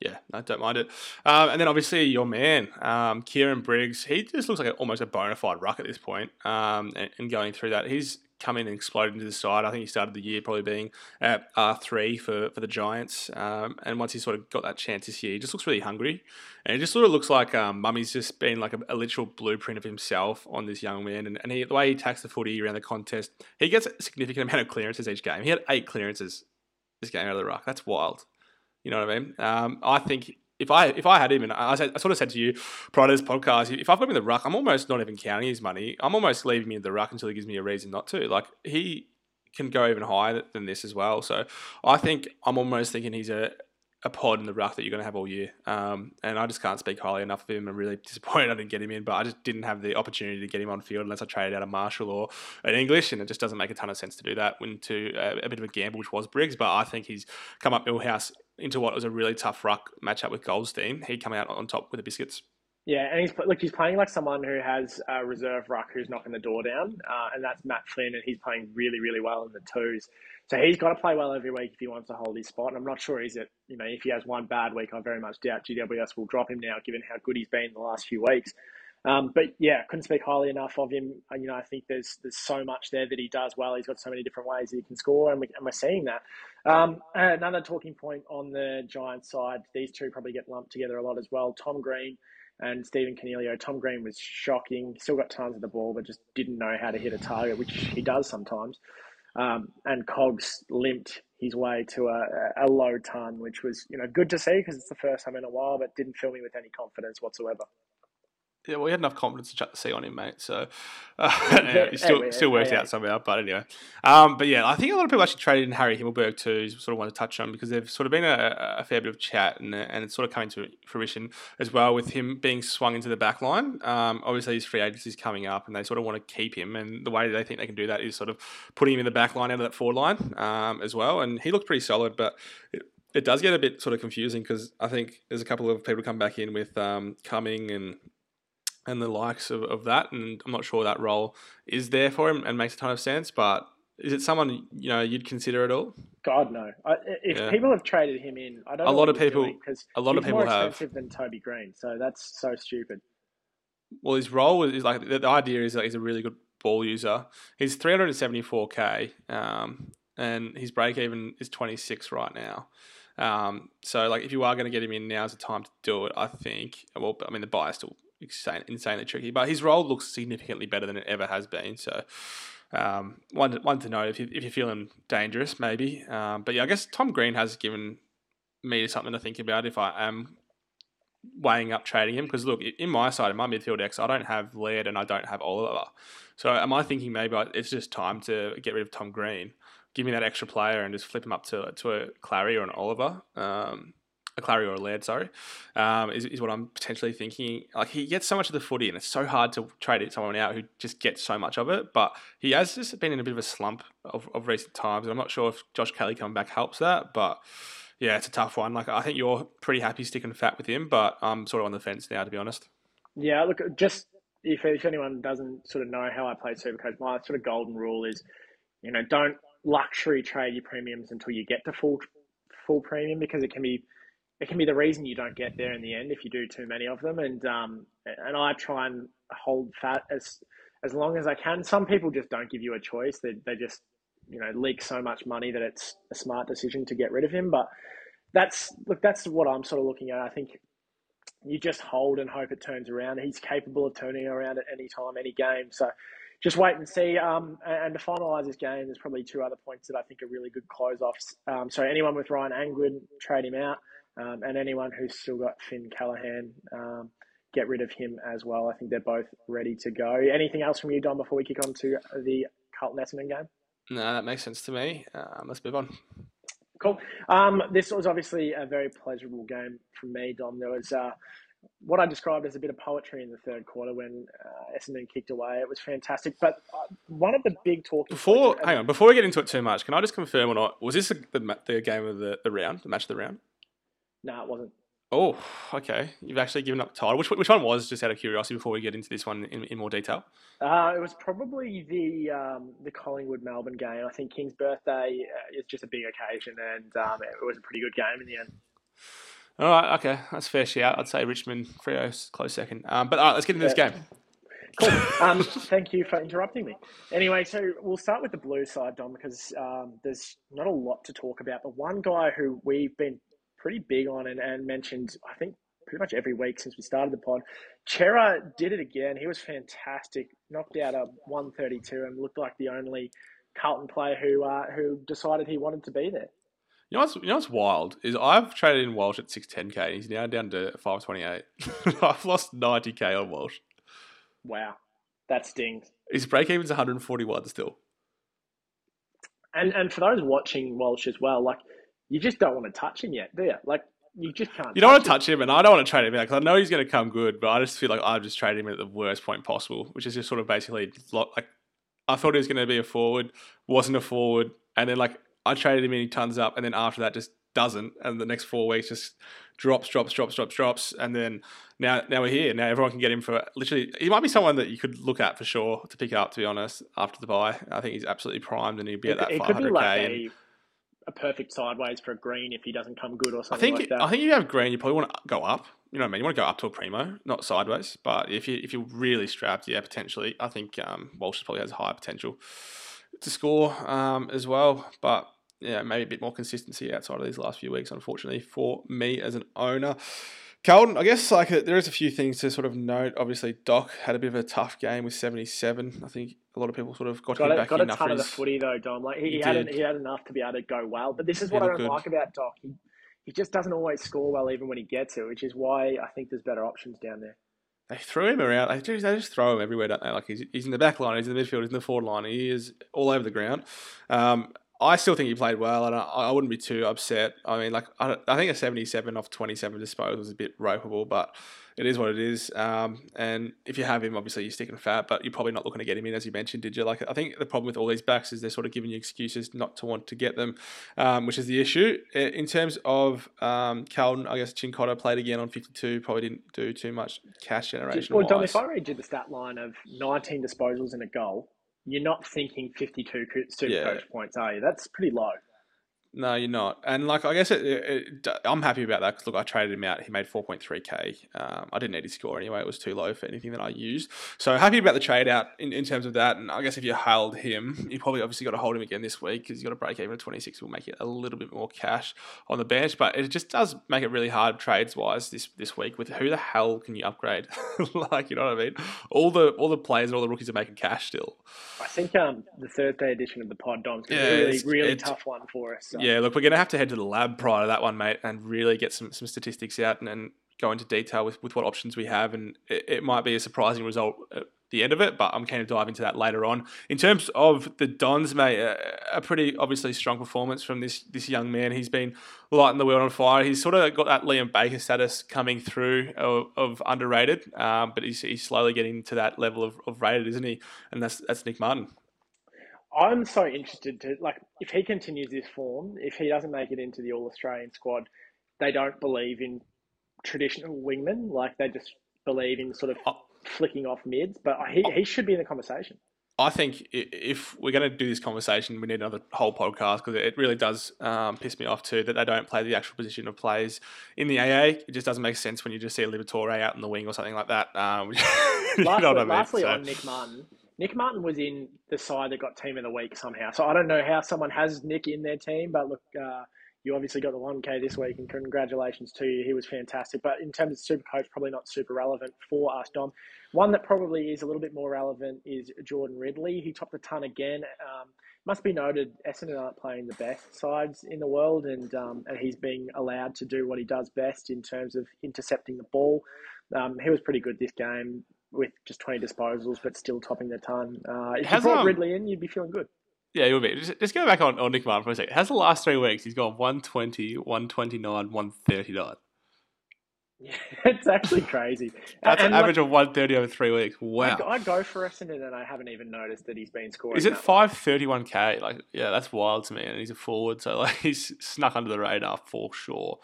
Yeah, I don't mind it. Um, and then obviously your man, um, Kieran Briggs, he just looks like a, almost a bona fide ruck at this point. Um, and, and, going through that, he's come in and exploded into the side. I think he started the year probably being at R three for for the Giants. Um, and once he sort of got that chance this year, he just looks really hungry. And it just sort of looks like um, Mummy's just been like a, a, literal blueprint of himself on this young man. And, and he, the way he attacks the footy around the contest, he gets a significant amount of clearances each game. He had eight clearances this game out of the ruck. That's wild. You know what I mean? Um, I think if I if I had him, and I, said, I sort of said to you prior to this podcast, if I've got him in the ruck, I'm almost not even counting his money. I'm almost leaving him in the ruck until he gives me a reason not to. Like he can go even higher than this as well. So I think I'm almost thinking he's a a pod in the ruck that you're going to have all year. Um, and I just can't speak highly enough of him. I'm really [laughs] disappointed I didn't get him in, but I just didn't have the opportunity to get him on field unless I traded out a Marshall or an English, and it just doesn't make a ton of sense to do that into a, a bit of a gamble, which was Briggs. But I think he's come up Millhouse into what was a really tough ruck matchup with Goldstein, he'd come out on top with the biscuits. Yeah, and he's look, he's playing like someone who has a reserve ruck who's knocking the door down, uh, and that's Matt Flynn, and he's playing really, really well in the twos. So he's got to play well every week if he wants to hold his spot. And I'm not sure he's at, you know, if he has one bad week, I very much doubt GWS will drop him now, given how good he's been the last few weeks. Um, but yeah, couldn't speak highly enough of him. You know, I think there's there's so much there that he does well. He's got so many different ways he can score, and, we, and we're seeing that. Um, another talking point on the Giants side, these two probably get lumped together a lot as well. Tom Green and Stephen Coniglio. Tom Green was shocking. Still got tons of the ball, but just didn't know how to hit a target, which he does sometimes. Um, and Cogs limped his way to a, a low ton, which was you know good to see because it's the first time in a while, but didn't fill me with any confidence whatsoever yeah, well, we had enough confidence to chuck the C on him, mate. So [laughs] uh, he still still worked out somehow. But anyway, um, but yeah, I think a lot of people actually traded in Harry Himmelberg too. Sort of want to touch on because there's sort of been a, a, fair bit of chat and and it's sort of coming to fruition as well with him being swung into the back line. Um, obviously, his free agency is coming up, and they sort of want to keep him. And the way they think they can do that is sort of putting him in the back line out of that forward line um, as well. And he looked pretty solid, but. It, it does get a bit sort of confusing because I think there's a couple of people come back in with um, Cumming and and the likes of, of that. And I'm not sure that role is there for him and makes a ton of sense. But Is it someone you know you'd consider at all? God no. I, if Yeah. people have traded him in, I don't. A know lot of people- because a lot of people more have. expensive than Toby Greene, so that's so stupid. Well, his role is, is like the, the idea is that he's a really good ball user. He's 374k, um, and his break even is 26 right now. Um, so, like, if you are going to get him in, now's the time to do it. I think. Well, I mean, the bye is still insane, insanely tricky, but his role looks significantly better than it ever has been. So, um, one one to note if you if you're feeling dangerous, maybe. Um, but yeah, I guess Tom Green has given me something to think about if I am weighing up trading him because look, in my side, in my midfield X, I don't have Laird and I don't have Oliver. So am I thinking maybe it's just time to get rid of Tom Green, give me that extra player and just flip him up to to a Clary or an Oliver, um, a Clary or a Laird, sorry, um, is, is what I'm potentially thinking. Like he gets so much of the footy and it's so hard to trade someone out who just gets so much of it. But he has just been in a bit of a slump of, of recent times, and I'm not sure if Josh Kelly coming back helps that, but. Yeah, it's a tough one. Like I think you're pretty happy sticking fat with him, but I'm sort of on the fence now, to be honest. Yeah, look, just if if anyone doesn't sort of know how I play Supercoach, my sort of golden rule is, you know, don't luxury trade your premiums until you get to full full premium because it can be it can be the reason you don't get there in the end if you do too many of them. And um and I try and hold fat as as long as I can. Some people just don't give you a choice. They they just you know leak so much money that it's a smart decision to get rid of him. But that's look, that's what I'm sort of looking at. I think you just hold and hope it turns around. He's capable of turning around at any time, any game. So just wait and see. Um, and to finalise this game, there's probably two other points that I think are really good close offs. Um, so anyone with Ryan Angwin, trade him out. Um, and anyone who's still got Finn Callaghan, um, get rid of him as well. I think they're both ready to go. Anything else from you, Dom, before we kick on to the Carlton Essendon game? No, that makes sense to me. Um, let's move on. Cool. Um, this was obviously a very pleasurable game for me, Dom. There was uh, what I described as a bit of poetry in the third quarter when uh, Essendon kicked away. It was fantastic. But uh, one of the big talking Before, points- hang on, before we get into it too much, can I just confirm or not? Was this the, the, the game of the, the round, the match of the round? No, it wasn't. Oh, okay. You've actually given up title. Which which one was? Just out of curiosity, before we get into this one in, in more detail. Uh, it was probably the um, the Collingwood Melbourne game. I think King's birthday uh, is just a big occasion, and um, it was a pretty good game in the end. All right, okay, that's fair shout. I'd say Richmond, Freo's close second. Um, but all right, let's get into this game. Cool. [laughs] Um, thank you for interrupting me. Anyway, so we'll start with the blue side, Dom, because um, there's not a lot to talk about. But one guy who we've been pretty big on and, and mentioned, I think, pretty much every week since we started the pod, Cerra did it again. He was fantastic. Knocked out a 132 and looked like the only Carlton player who uh, who decided he wanted to be there. You know what's you know what's wild is I've traded in Walsh at six ten k. And he's now down to five twenty eight. [laughs] I've lost ninety k on Walsh. Wow, that stings. His break even's one hundred forty one still. And and for those watching Walsh as well, like you just don't want to touch him yet, do you? Like you just can't. You don't want to touch him, and I don't want to trade him because I know he's going to come good. But I just feel like I've just traded him at the worst point possible, which is just sort of basically like I thought he was going to be a forward, wasn't a forward, and then like I traded him and he tons up, and then after that just doesn't, and the next four weeks just drops, drops, drops, drops, drops, and then now now we're here. Now everyone can get him for literally. He might be someone that you could look at for sure to pick up. To be honest, after the bye, I think he's absolutely primed, and he'd be at that five hundred k. a, perfect sideways for a green if he doesn't come good or I something think like that. I think if you have green, you probably want to go up. You know what I mean? You want to go up to a primo, not sideways. But if you if you're really strapped, yeah, potentially. I think um, Walsh probably has a higher potential to score um, as well. But yeah, maybe a bit more consistency outside of these last few weeks, unfortunately, for me as an owner. Carlton, I guess like uh, there is a few things to sort of note. Obviously, Doc had a bit of a tough game with seventy seven. I think a lot of people sort of got, got him a, back got a ton of the footy though, Dom. Like he, He he had he had enough to be able to go well. But this is what I don't good. like about Doc. He he just doesn't always score well, even when he gets it, which is why I think there's better options down there. They threw him around. They just, they just throw him everywhere, don't they? Like he's, he's in the back line, he's in the midfield, he's in the forward line. He is all over the ground. Um, I still think he played well, and I, I wouldn't be too upset. I mean, like I, I think a seventy-seven off twenty-seven disposal is a bit ropeable, but it is what it is. Um, and if you have him, obviously you're sticking fat, but you're probably not looking to get him in, as you mentioned, did you? Like I think the problem with all these backs is they're sort of giving you excuses not to want to get them, um, which is the issue. In terms of um, Carlton, I guess Cincotta played again on fifty-two. Probably didn't do too much cash generation. Well, Dom, if I read you the stat line of 19 disposals and a goal, you're not thinking 52 super Yeah. coach points, are you? That's pretty low. No, you're not. And like, I guess it, it, it, I'm happy about that because look, I traded him out. He made 4.3k. Um, I didn't need his score anyway. It was too low for anything that I used. So happy about the trade out in, in terms of that. And I guess if you held him, you probably obviously got to hold him again this week because you got to break even at 26. Will make it a little bit more cash on the bench. But it just does make it really hard trades wise this this week. With who the hell can you upgrade? [laughs] like, you know what I mean? All the all the players and all the rookies are making cash still. I think um, the Thursday edition of the pod, Dom's Yeah, really, really tough one for us. So. Yeah, look, we're going to have to head to the lab prior to that one, mate, and really get some, some statistics out and, and go into detail with, with what options we have. And it, it might be a surprising result at the end of it, but I'm keen to dive into that later on. In terms of the Dons, mate, a, a pretty obviously strong performance from this this young man. He's been lighting the world on fire. He's sort of got that Liam Baker status coming through of, of underrated, um, but he's, he's slowly getting to that level of, of rated, isn't he? And that's that's Nic Martin. I'm so interested to like if he continues this form, if he doesn't make it into the All Australian squad, they don't believe in traditional wingmen. Like they just believe in sort of Oh. flicking off mids. But he, he should be in the conversation. I think if we're going to do this conversation, we need another whole podcast because it really does um, piss me off too that they don't play the actual position of players in the AA. It just doesn't make sense when you just see a Liberatore out in the wing or something like that. Um, [laughs] you know what I mean? lastly So- on Nic Martin. Nic Martin was in the side that got team of the week somehow. So I don't know how someone has Nic in their team, but look, uh, you obviously got the 1K this week, and congratulations to you. He was fantastic. But in terms of super coach, probably not super relevant for us, Dom. One that probably is a little bit more relevant is Jordan Ridley. He topped the ton again. Um, must be noted, Essendon aren't playing the best sides in the world, and um, and he's being allowed to do what he does best in terms of intercepting the ball. Um, he was pretty good this game with just 20 disposals, but still topping the ton. Uh, if you brought um, Ridley in, you'd be feeling good. Yeah, it would be. Just, just go back on, on Nic Martin for a second. How's the last three weeks? He's gone 120, 129, 139. Yeah, [laughs] it's actually crazy. That's And, an average of 130 over three weeks. Wow. I, I go for Essendon, and I haven't even noticed that he's been scoring. Is it 531k? Like, yeah, that's wild to me. And he's a forward, so [laughs] like he's snuck under the radar for sure.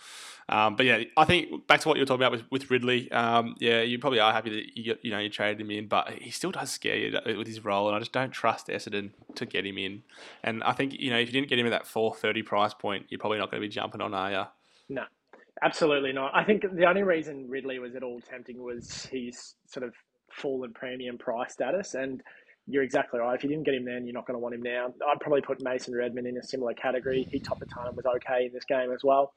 Um, but yeah, I think back to what you were talking about with, with Ridley. Um, yeah, you probably are happy that you you know you traded him in, but he still does scare you with his role, and I just don't trust Essendon to get him in. And I think you know if you didn't get him at that 430 price point, you're probably not going to be jumping on, are you? No, absolutely not. I think the only reason Ridley was at all tempting was his sort of fallen premium price status. And you're exactly right. If you didn't get him then, you're not going to want him now. I'd probably put Mason Redman in a similar category. He topped the ton and was okay in this game as well.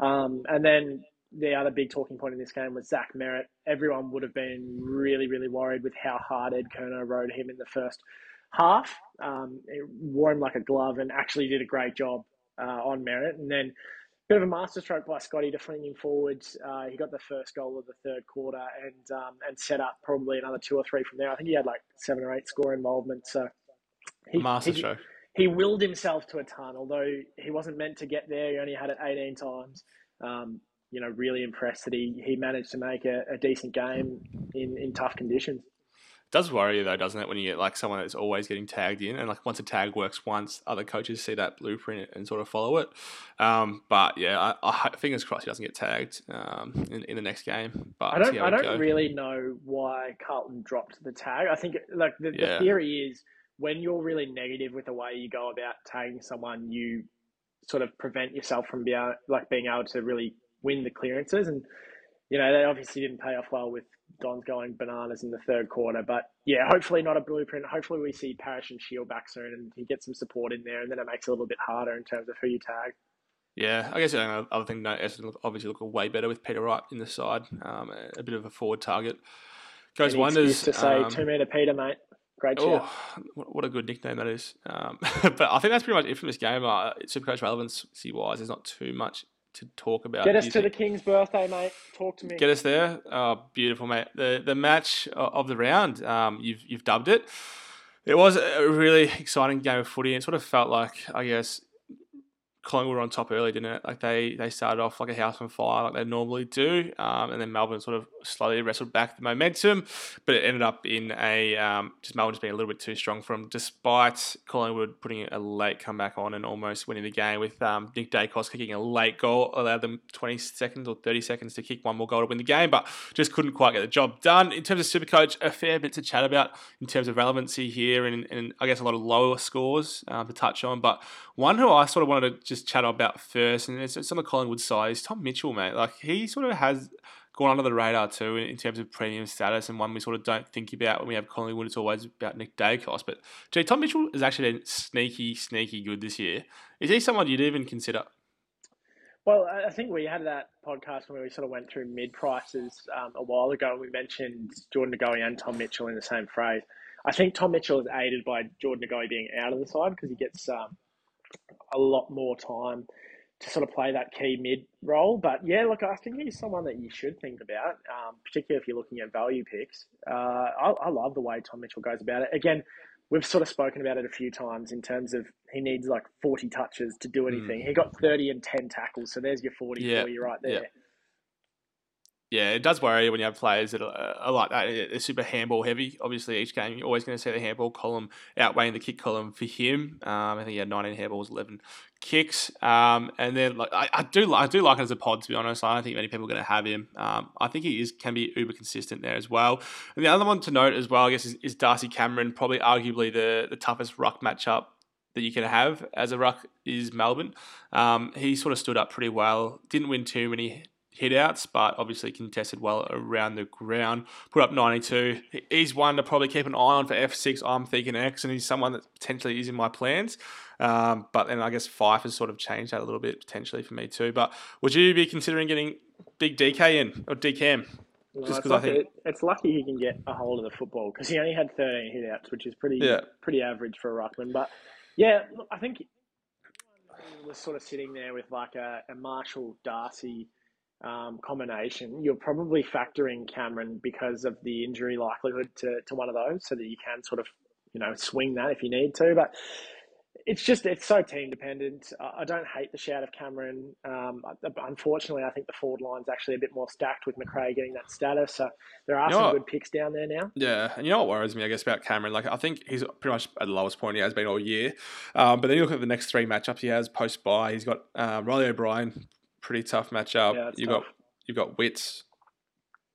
Um, and then the other big talking point in this game was Zach Merrett. Everyone would have been really, really worried with how hard Ed Curnow rode him in the first half. Um, it wore him like a glove and actually did a great job uh, on Merrett. And then bit of a masterstroke by Scotty to fling him forwards. Uh, he got the first goal of the third quarter and um, and set up probably another two or three from there. I think he had like seven or eight score involvement. So he, Master he, he willed himself to a ton, although he wasn't meant to get there. He only had it 18 times. Um, you know, really impressed that he, he managed to make a, a decent game in, in tough conditions. Does worry you though, doesn't it, when you get like someone that's always getting tagged in, and like once a tag works once, other coaches see that blueprint and sort of follow it. Um, but yeah, I, I fingers crossed he doesn't get tagged um, in, in the next game. But I don't. I don't go. really know why Carlton dropped the tag. I think like the, Yeah. the theory is when you're really negative with the way you go about tagging someone, you sort of prevent yourself from being like being able to really win the clearances. And you know they obviously didn't pay off well with Don's going bananas in the third quarter. But yeah, hopefully not a blueprint. Hopefully we see Parish and Shiel back soon, and he gets some support in there, and then it makes it a little bit harder in terms of who you tag. Yeah, I guess the other thing, no, Essendon look, obviously look way better with Peter Wright in the side. Um, a, bit of a forward target. Goes wonders. to say um, two meter Peter, mate. Great shout. Oh, what what a good nickname that is. Um, [laughs] but I think that's pretty much it from this game. Uh, Supercoach relevancy wise, there's not too much to talk about. Get us to the? King's birthday, mate. Talk to me. Get us there. Oh, beautiful, mate. The the match of the round, um, you've you've dubbed it. It was a really exciting game of footy. It sort of felt like, I guess, Collingwood were on top early, didn't it? Like they they started off like a house on fire, like they normally do, um, and then Melbourne sort of slowly wrestled back the momentum, but it ended up in a um, just Melbourne just being a little bit too strong for them, despite Collingwood putting a late comeback on and almost winning the game with um, Nick Daicos kicking a late goal, allowed them 20 seconds or 30 seconds to kick one more goal to win the game, but just couldn't quite get the job done. In terms of Supercoach, a fair bit to chat about in terms of relevancy here, and, and I guess a lot of lower scores um, to touch on, but one who I sort of wanted to just chat about first, and it's, on the Collingwood side, Tom Mitchell, mate. Like he sort of has gone under the radar too in, terms of premium status, and one we sort of don't think about when we have Collingwood. It's always about Nick Daicos, but gee, Tom Mitchell has actually been sneaky, sneaky good this year. Is he someone you'd even consider? Well, I think we had that podcast when we sort of went through mid prices um, a while ago, and we mentioned Jordan De Goey and Tom Mitchell in the same phrase. I think Tom Mitchell is aided by Jordan De Goey being out of the side because he gets um, a lot more time to sort of play that key mid role. But yeah, look, I think he's someone that you should think about, um, particularly if you're looking at value picks. Uh, I, I, love the way Tom Mitchell goes about it. Again, we've sort of spoken about it a few times in terms of he needs like 40 touches to do anything. Mm. He got 30 and 10 tackles, so there's your 40 yeah. for you right there. Yeah yeah, it does worry when you have players that are, are like that. They're super handball heavy. Obviously, each game you're always going to see the handball column outweighing the kick column for him. Um, I think he had 19 handballs, 11 kicks. Um, and then like I, I, do I do like it as a pod to be honest. I don't think many people are going to have him. Um, I think he is can be uber consistent there as well. And the other one to note as well, I guess, is, is Darcy Cameron. Probably arguably the the toughest ruck matchup that you can have as a ruck is Melbourne. Um, he sort of stood up pretty well. Didn't win too many hitouts, but obviously contested well around the ground. Put up 92. He's one to probably keep an eye on for F6. I'm thinking X, and he's someone that potentially is in my plans. Um, but then I guess Fyfe has sort of changed that a little bit potentially for me too. But would you be considering getting big DK in or DCAM? Well, Just because I think it's lucky he can get a hold of the football because he only had 13 hitouts, which is pretty yeah. pretty average for a ruckman. But yeah, I think was sort of sitting there with like a, a Marshall Darcy um, combination, you're probably factoring Cameron because of the injury likelihood to, to one of those, so that you can sort of you know swing that if you need to. But it's just it's so team dependent. I don't hate the shout of Cameron. Um, unfortunately, I think the forward line's actually a bit more stacked with Macrae getting that status. So there are you some good picks down there now. Yeah, and you know what worries me, I guess, about Cameron? Like I think he's pretty much at the lowest point he has been all year. Um, but then you look at the next three matchups he has post bye. He's got uh, Riley O'Brien pretty tough matchup. Yeah, you've tough. got you've got Witts,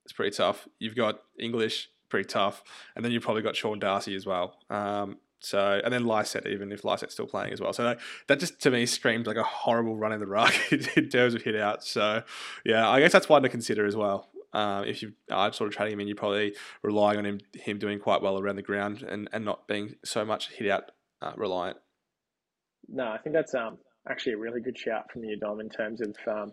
it's pretty tough. You've got English, pretty tough, and then you've probably got Sean Darcy as well. Um, so and then Lycett, even if Lycett's still playing as well. So that, that just to me screams like a horrible run in the ruck [laughs] in terms of hit out. So yeah, I guess that's one to consider as well. Um, if you are sort of trading him in, you're probably relying on him him doing quite well around the ground and, and not being so much hit out uh, reliant. No, I think that's um actually a really good shout from you, Dom, in terms of um,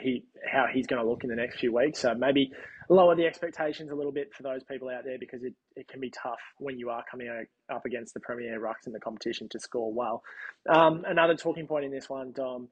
he how he's going to look in the next few weeks. So maybe lower the expectations a little bit for those people out there because it, it can be tough when you are coming up against the premier rucks in the competition to score well. Um, another talking point in this one, Dom,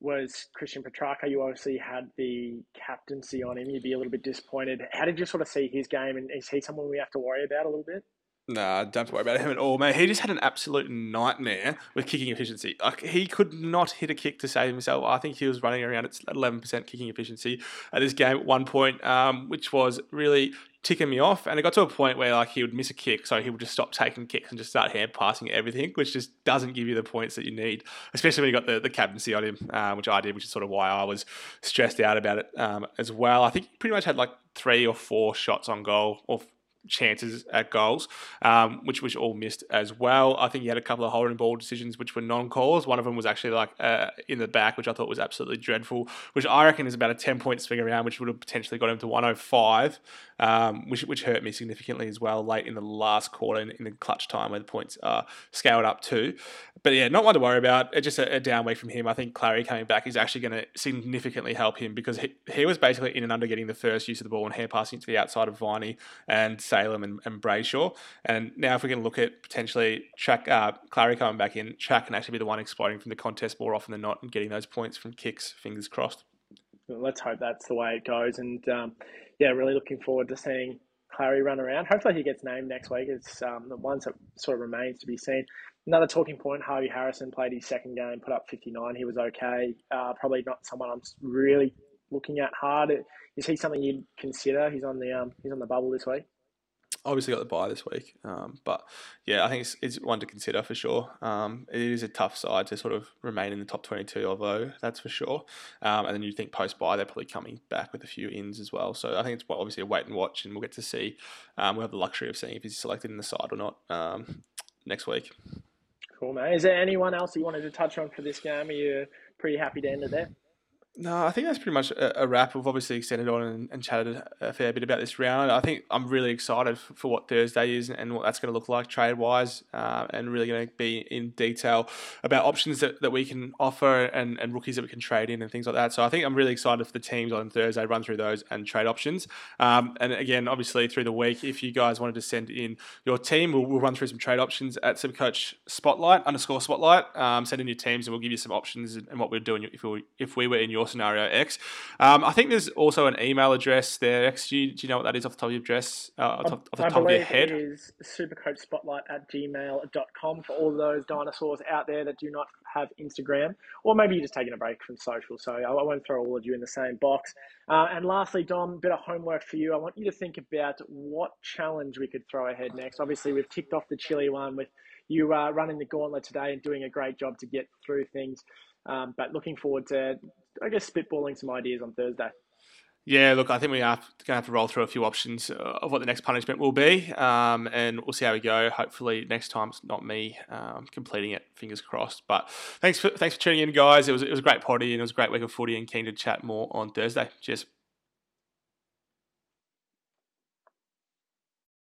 was Christian Petracca. You obviously had the captaincy on him. You'd be a little bit disappointed. How did you sort of see his game, and is he someone we have to worry about a little bit? Nah, don't worry about him at all, mate. He just had an absolute nightmare with kicking efficiency. Like he could not hit a kick to save himself. I think he was running around at eleven percent kicking efficiency at this game at one point, um, which was really ticking me off. And it got to a point where like he would miss a kick, so he would just stop taking kicks and just start hand passing everything, which just doesn't give you the points that you need, especially when you got the, the captaincy on him, um, which I did, which is sort of why I was stressed out about it um, as well. I think he pretty much had like three or four shots on goal, or chances at goals, um, which was all missed as well. I think he had a couple of holding ball decisions which were non-calls. One of them was actually like uh, in the back, which I thought was absolutely dreadful, which I reckon is about a 10 point swing around, which would have potentially got him to 105, um, which, which hurt me significantly as well late in the last quarter in, in the clutch time where the points are scaled up too. But yeah, not one to worry about. It's just a, a down week from him. I think Clary coming back is actually going to significantly help him because he, he was basically in and under getting the first use of the ball and hair passing to the outside of Viney and Salem and, and Brayshaw. And now if we can look at potentially track uh, Clary coming back in, Track can actually be the one exploiting from the contest more often than not and getting those points from kicks. Fingers crossed. Let's hope that's the way it goes. And um, yeah, really looking forward to seeing Clary run around. Hopefully he gets named next week. It's um, the ones that sort of remains to be seen. Another talking point: Harvey Harrison played his second game, put up 59. He was okay. Uh, probably not someone I'm really looking at hard. Is he something you'd consider? He's on the um, he's on the bubble this week obviously got the bye this week. Um, but yeah, I think it's, it's one to consider for sure. Um, it is a tough side to sort of remain in the top 22, although that's for sure. Um, and then you think post bye, they're probably coming back with a few ins as well. So I think it's obviously a wait and watch, and we'll get to see. Um, we'll have the luxury of seeing if he's selected in the side or not um, next week. Cool, mate. Is there anyone else you wanted to touch on for this game? Are you pretty happy to end it there? No, I think that's pretty much a, a wrap. We've obviously extended on and, and, chatted a fair bit about this round. I think I'm really excited for, for what Thursday is and what that's going to look like trade wise, uh, and really going to be in detail about options that, that we can offer and, and rookies that we can trade in and things like that. So I think I'm really excited for the teams on Thursday, run through those and trade options. Um, and again, obviously through the week, if you guys wanted to send in your team, we'll, we'll run through some trade options at Supercoach Spotlight underscore Spotlight. Um, send in your teams and we'll give you some options and what we're doing if we if we were in your scenario X. Um, I think there's also an email address there. X, do you, do you know what that is off the top of your address? Uh, off, off the I top of your head? It is supercoachspotlight at gmail.com for all those dinosaurs out there that do not have Instagram, or maybe you're just taking a break from social. So I won't throw all of you in the same box. Uh, and lastly, Dom, bit of homework for you. I want you to think about what challenge we could throw ahead next. Obviously, we've ticked off the chili one with you uh, running the gauntlet today and doing a great job to get through things. Um, but looking forward to, I guess, spitballing some ideas on Thursday. Yeah, look, I think we are going to have to roll through a few options of what the next punishment will be, um, and we'll see how we go. Hopefully, next time it's not me um, completing it. Fingers crossed. But thanks for thanks for tuning in, guys. It was it was a great potty and it was a great week of footy, and keen to chat more on Thursday. Cheers.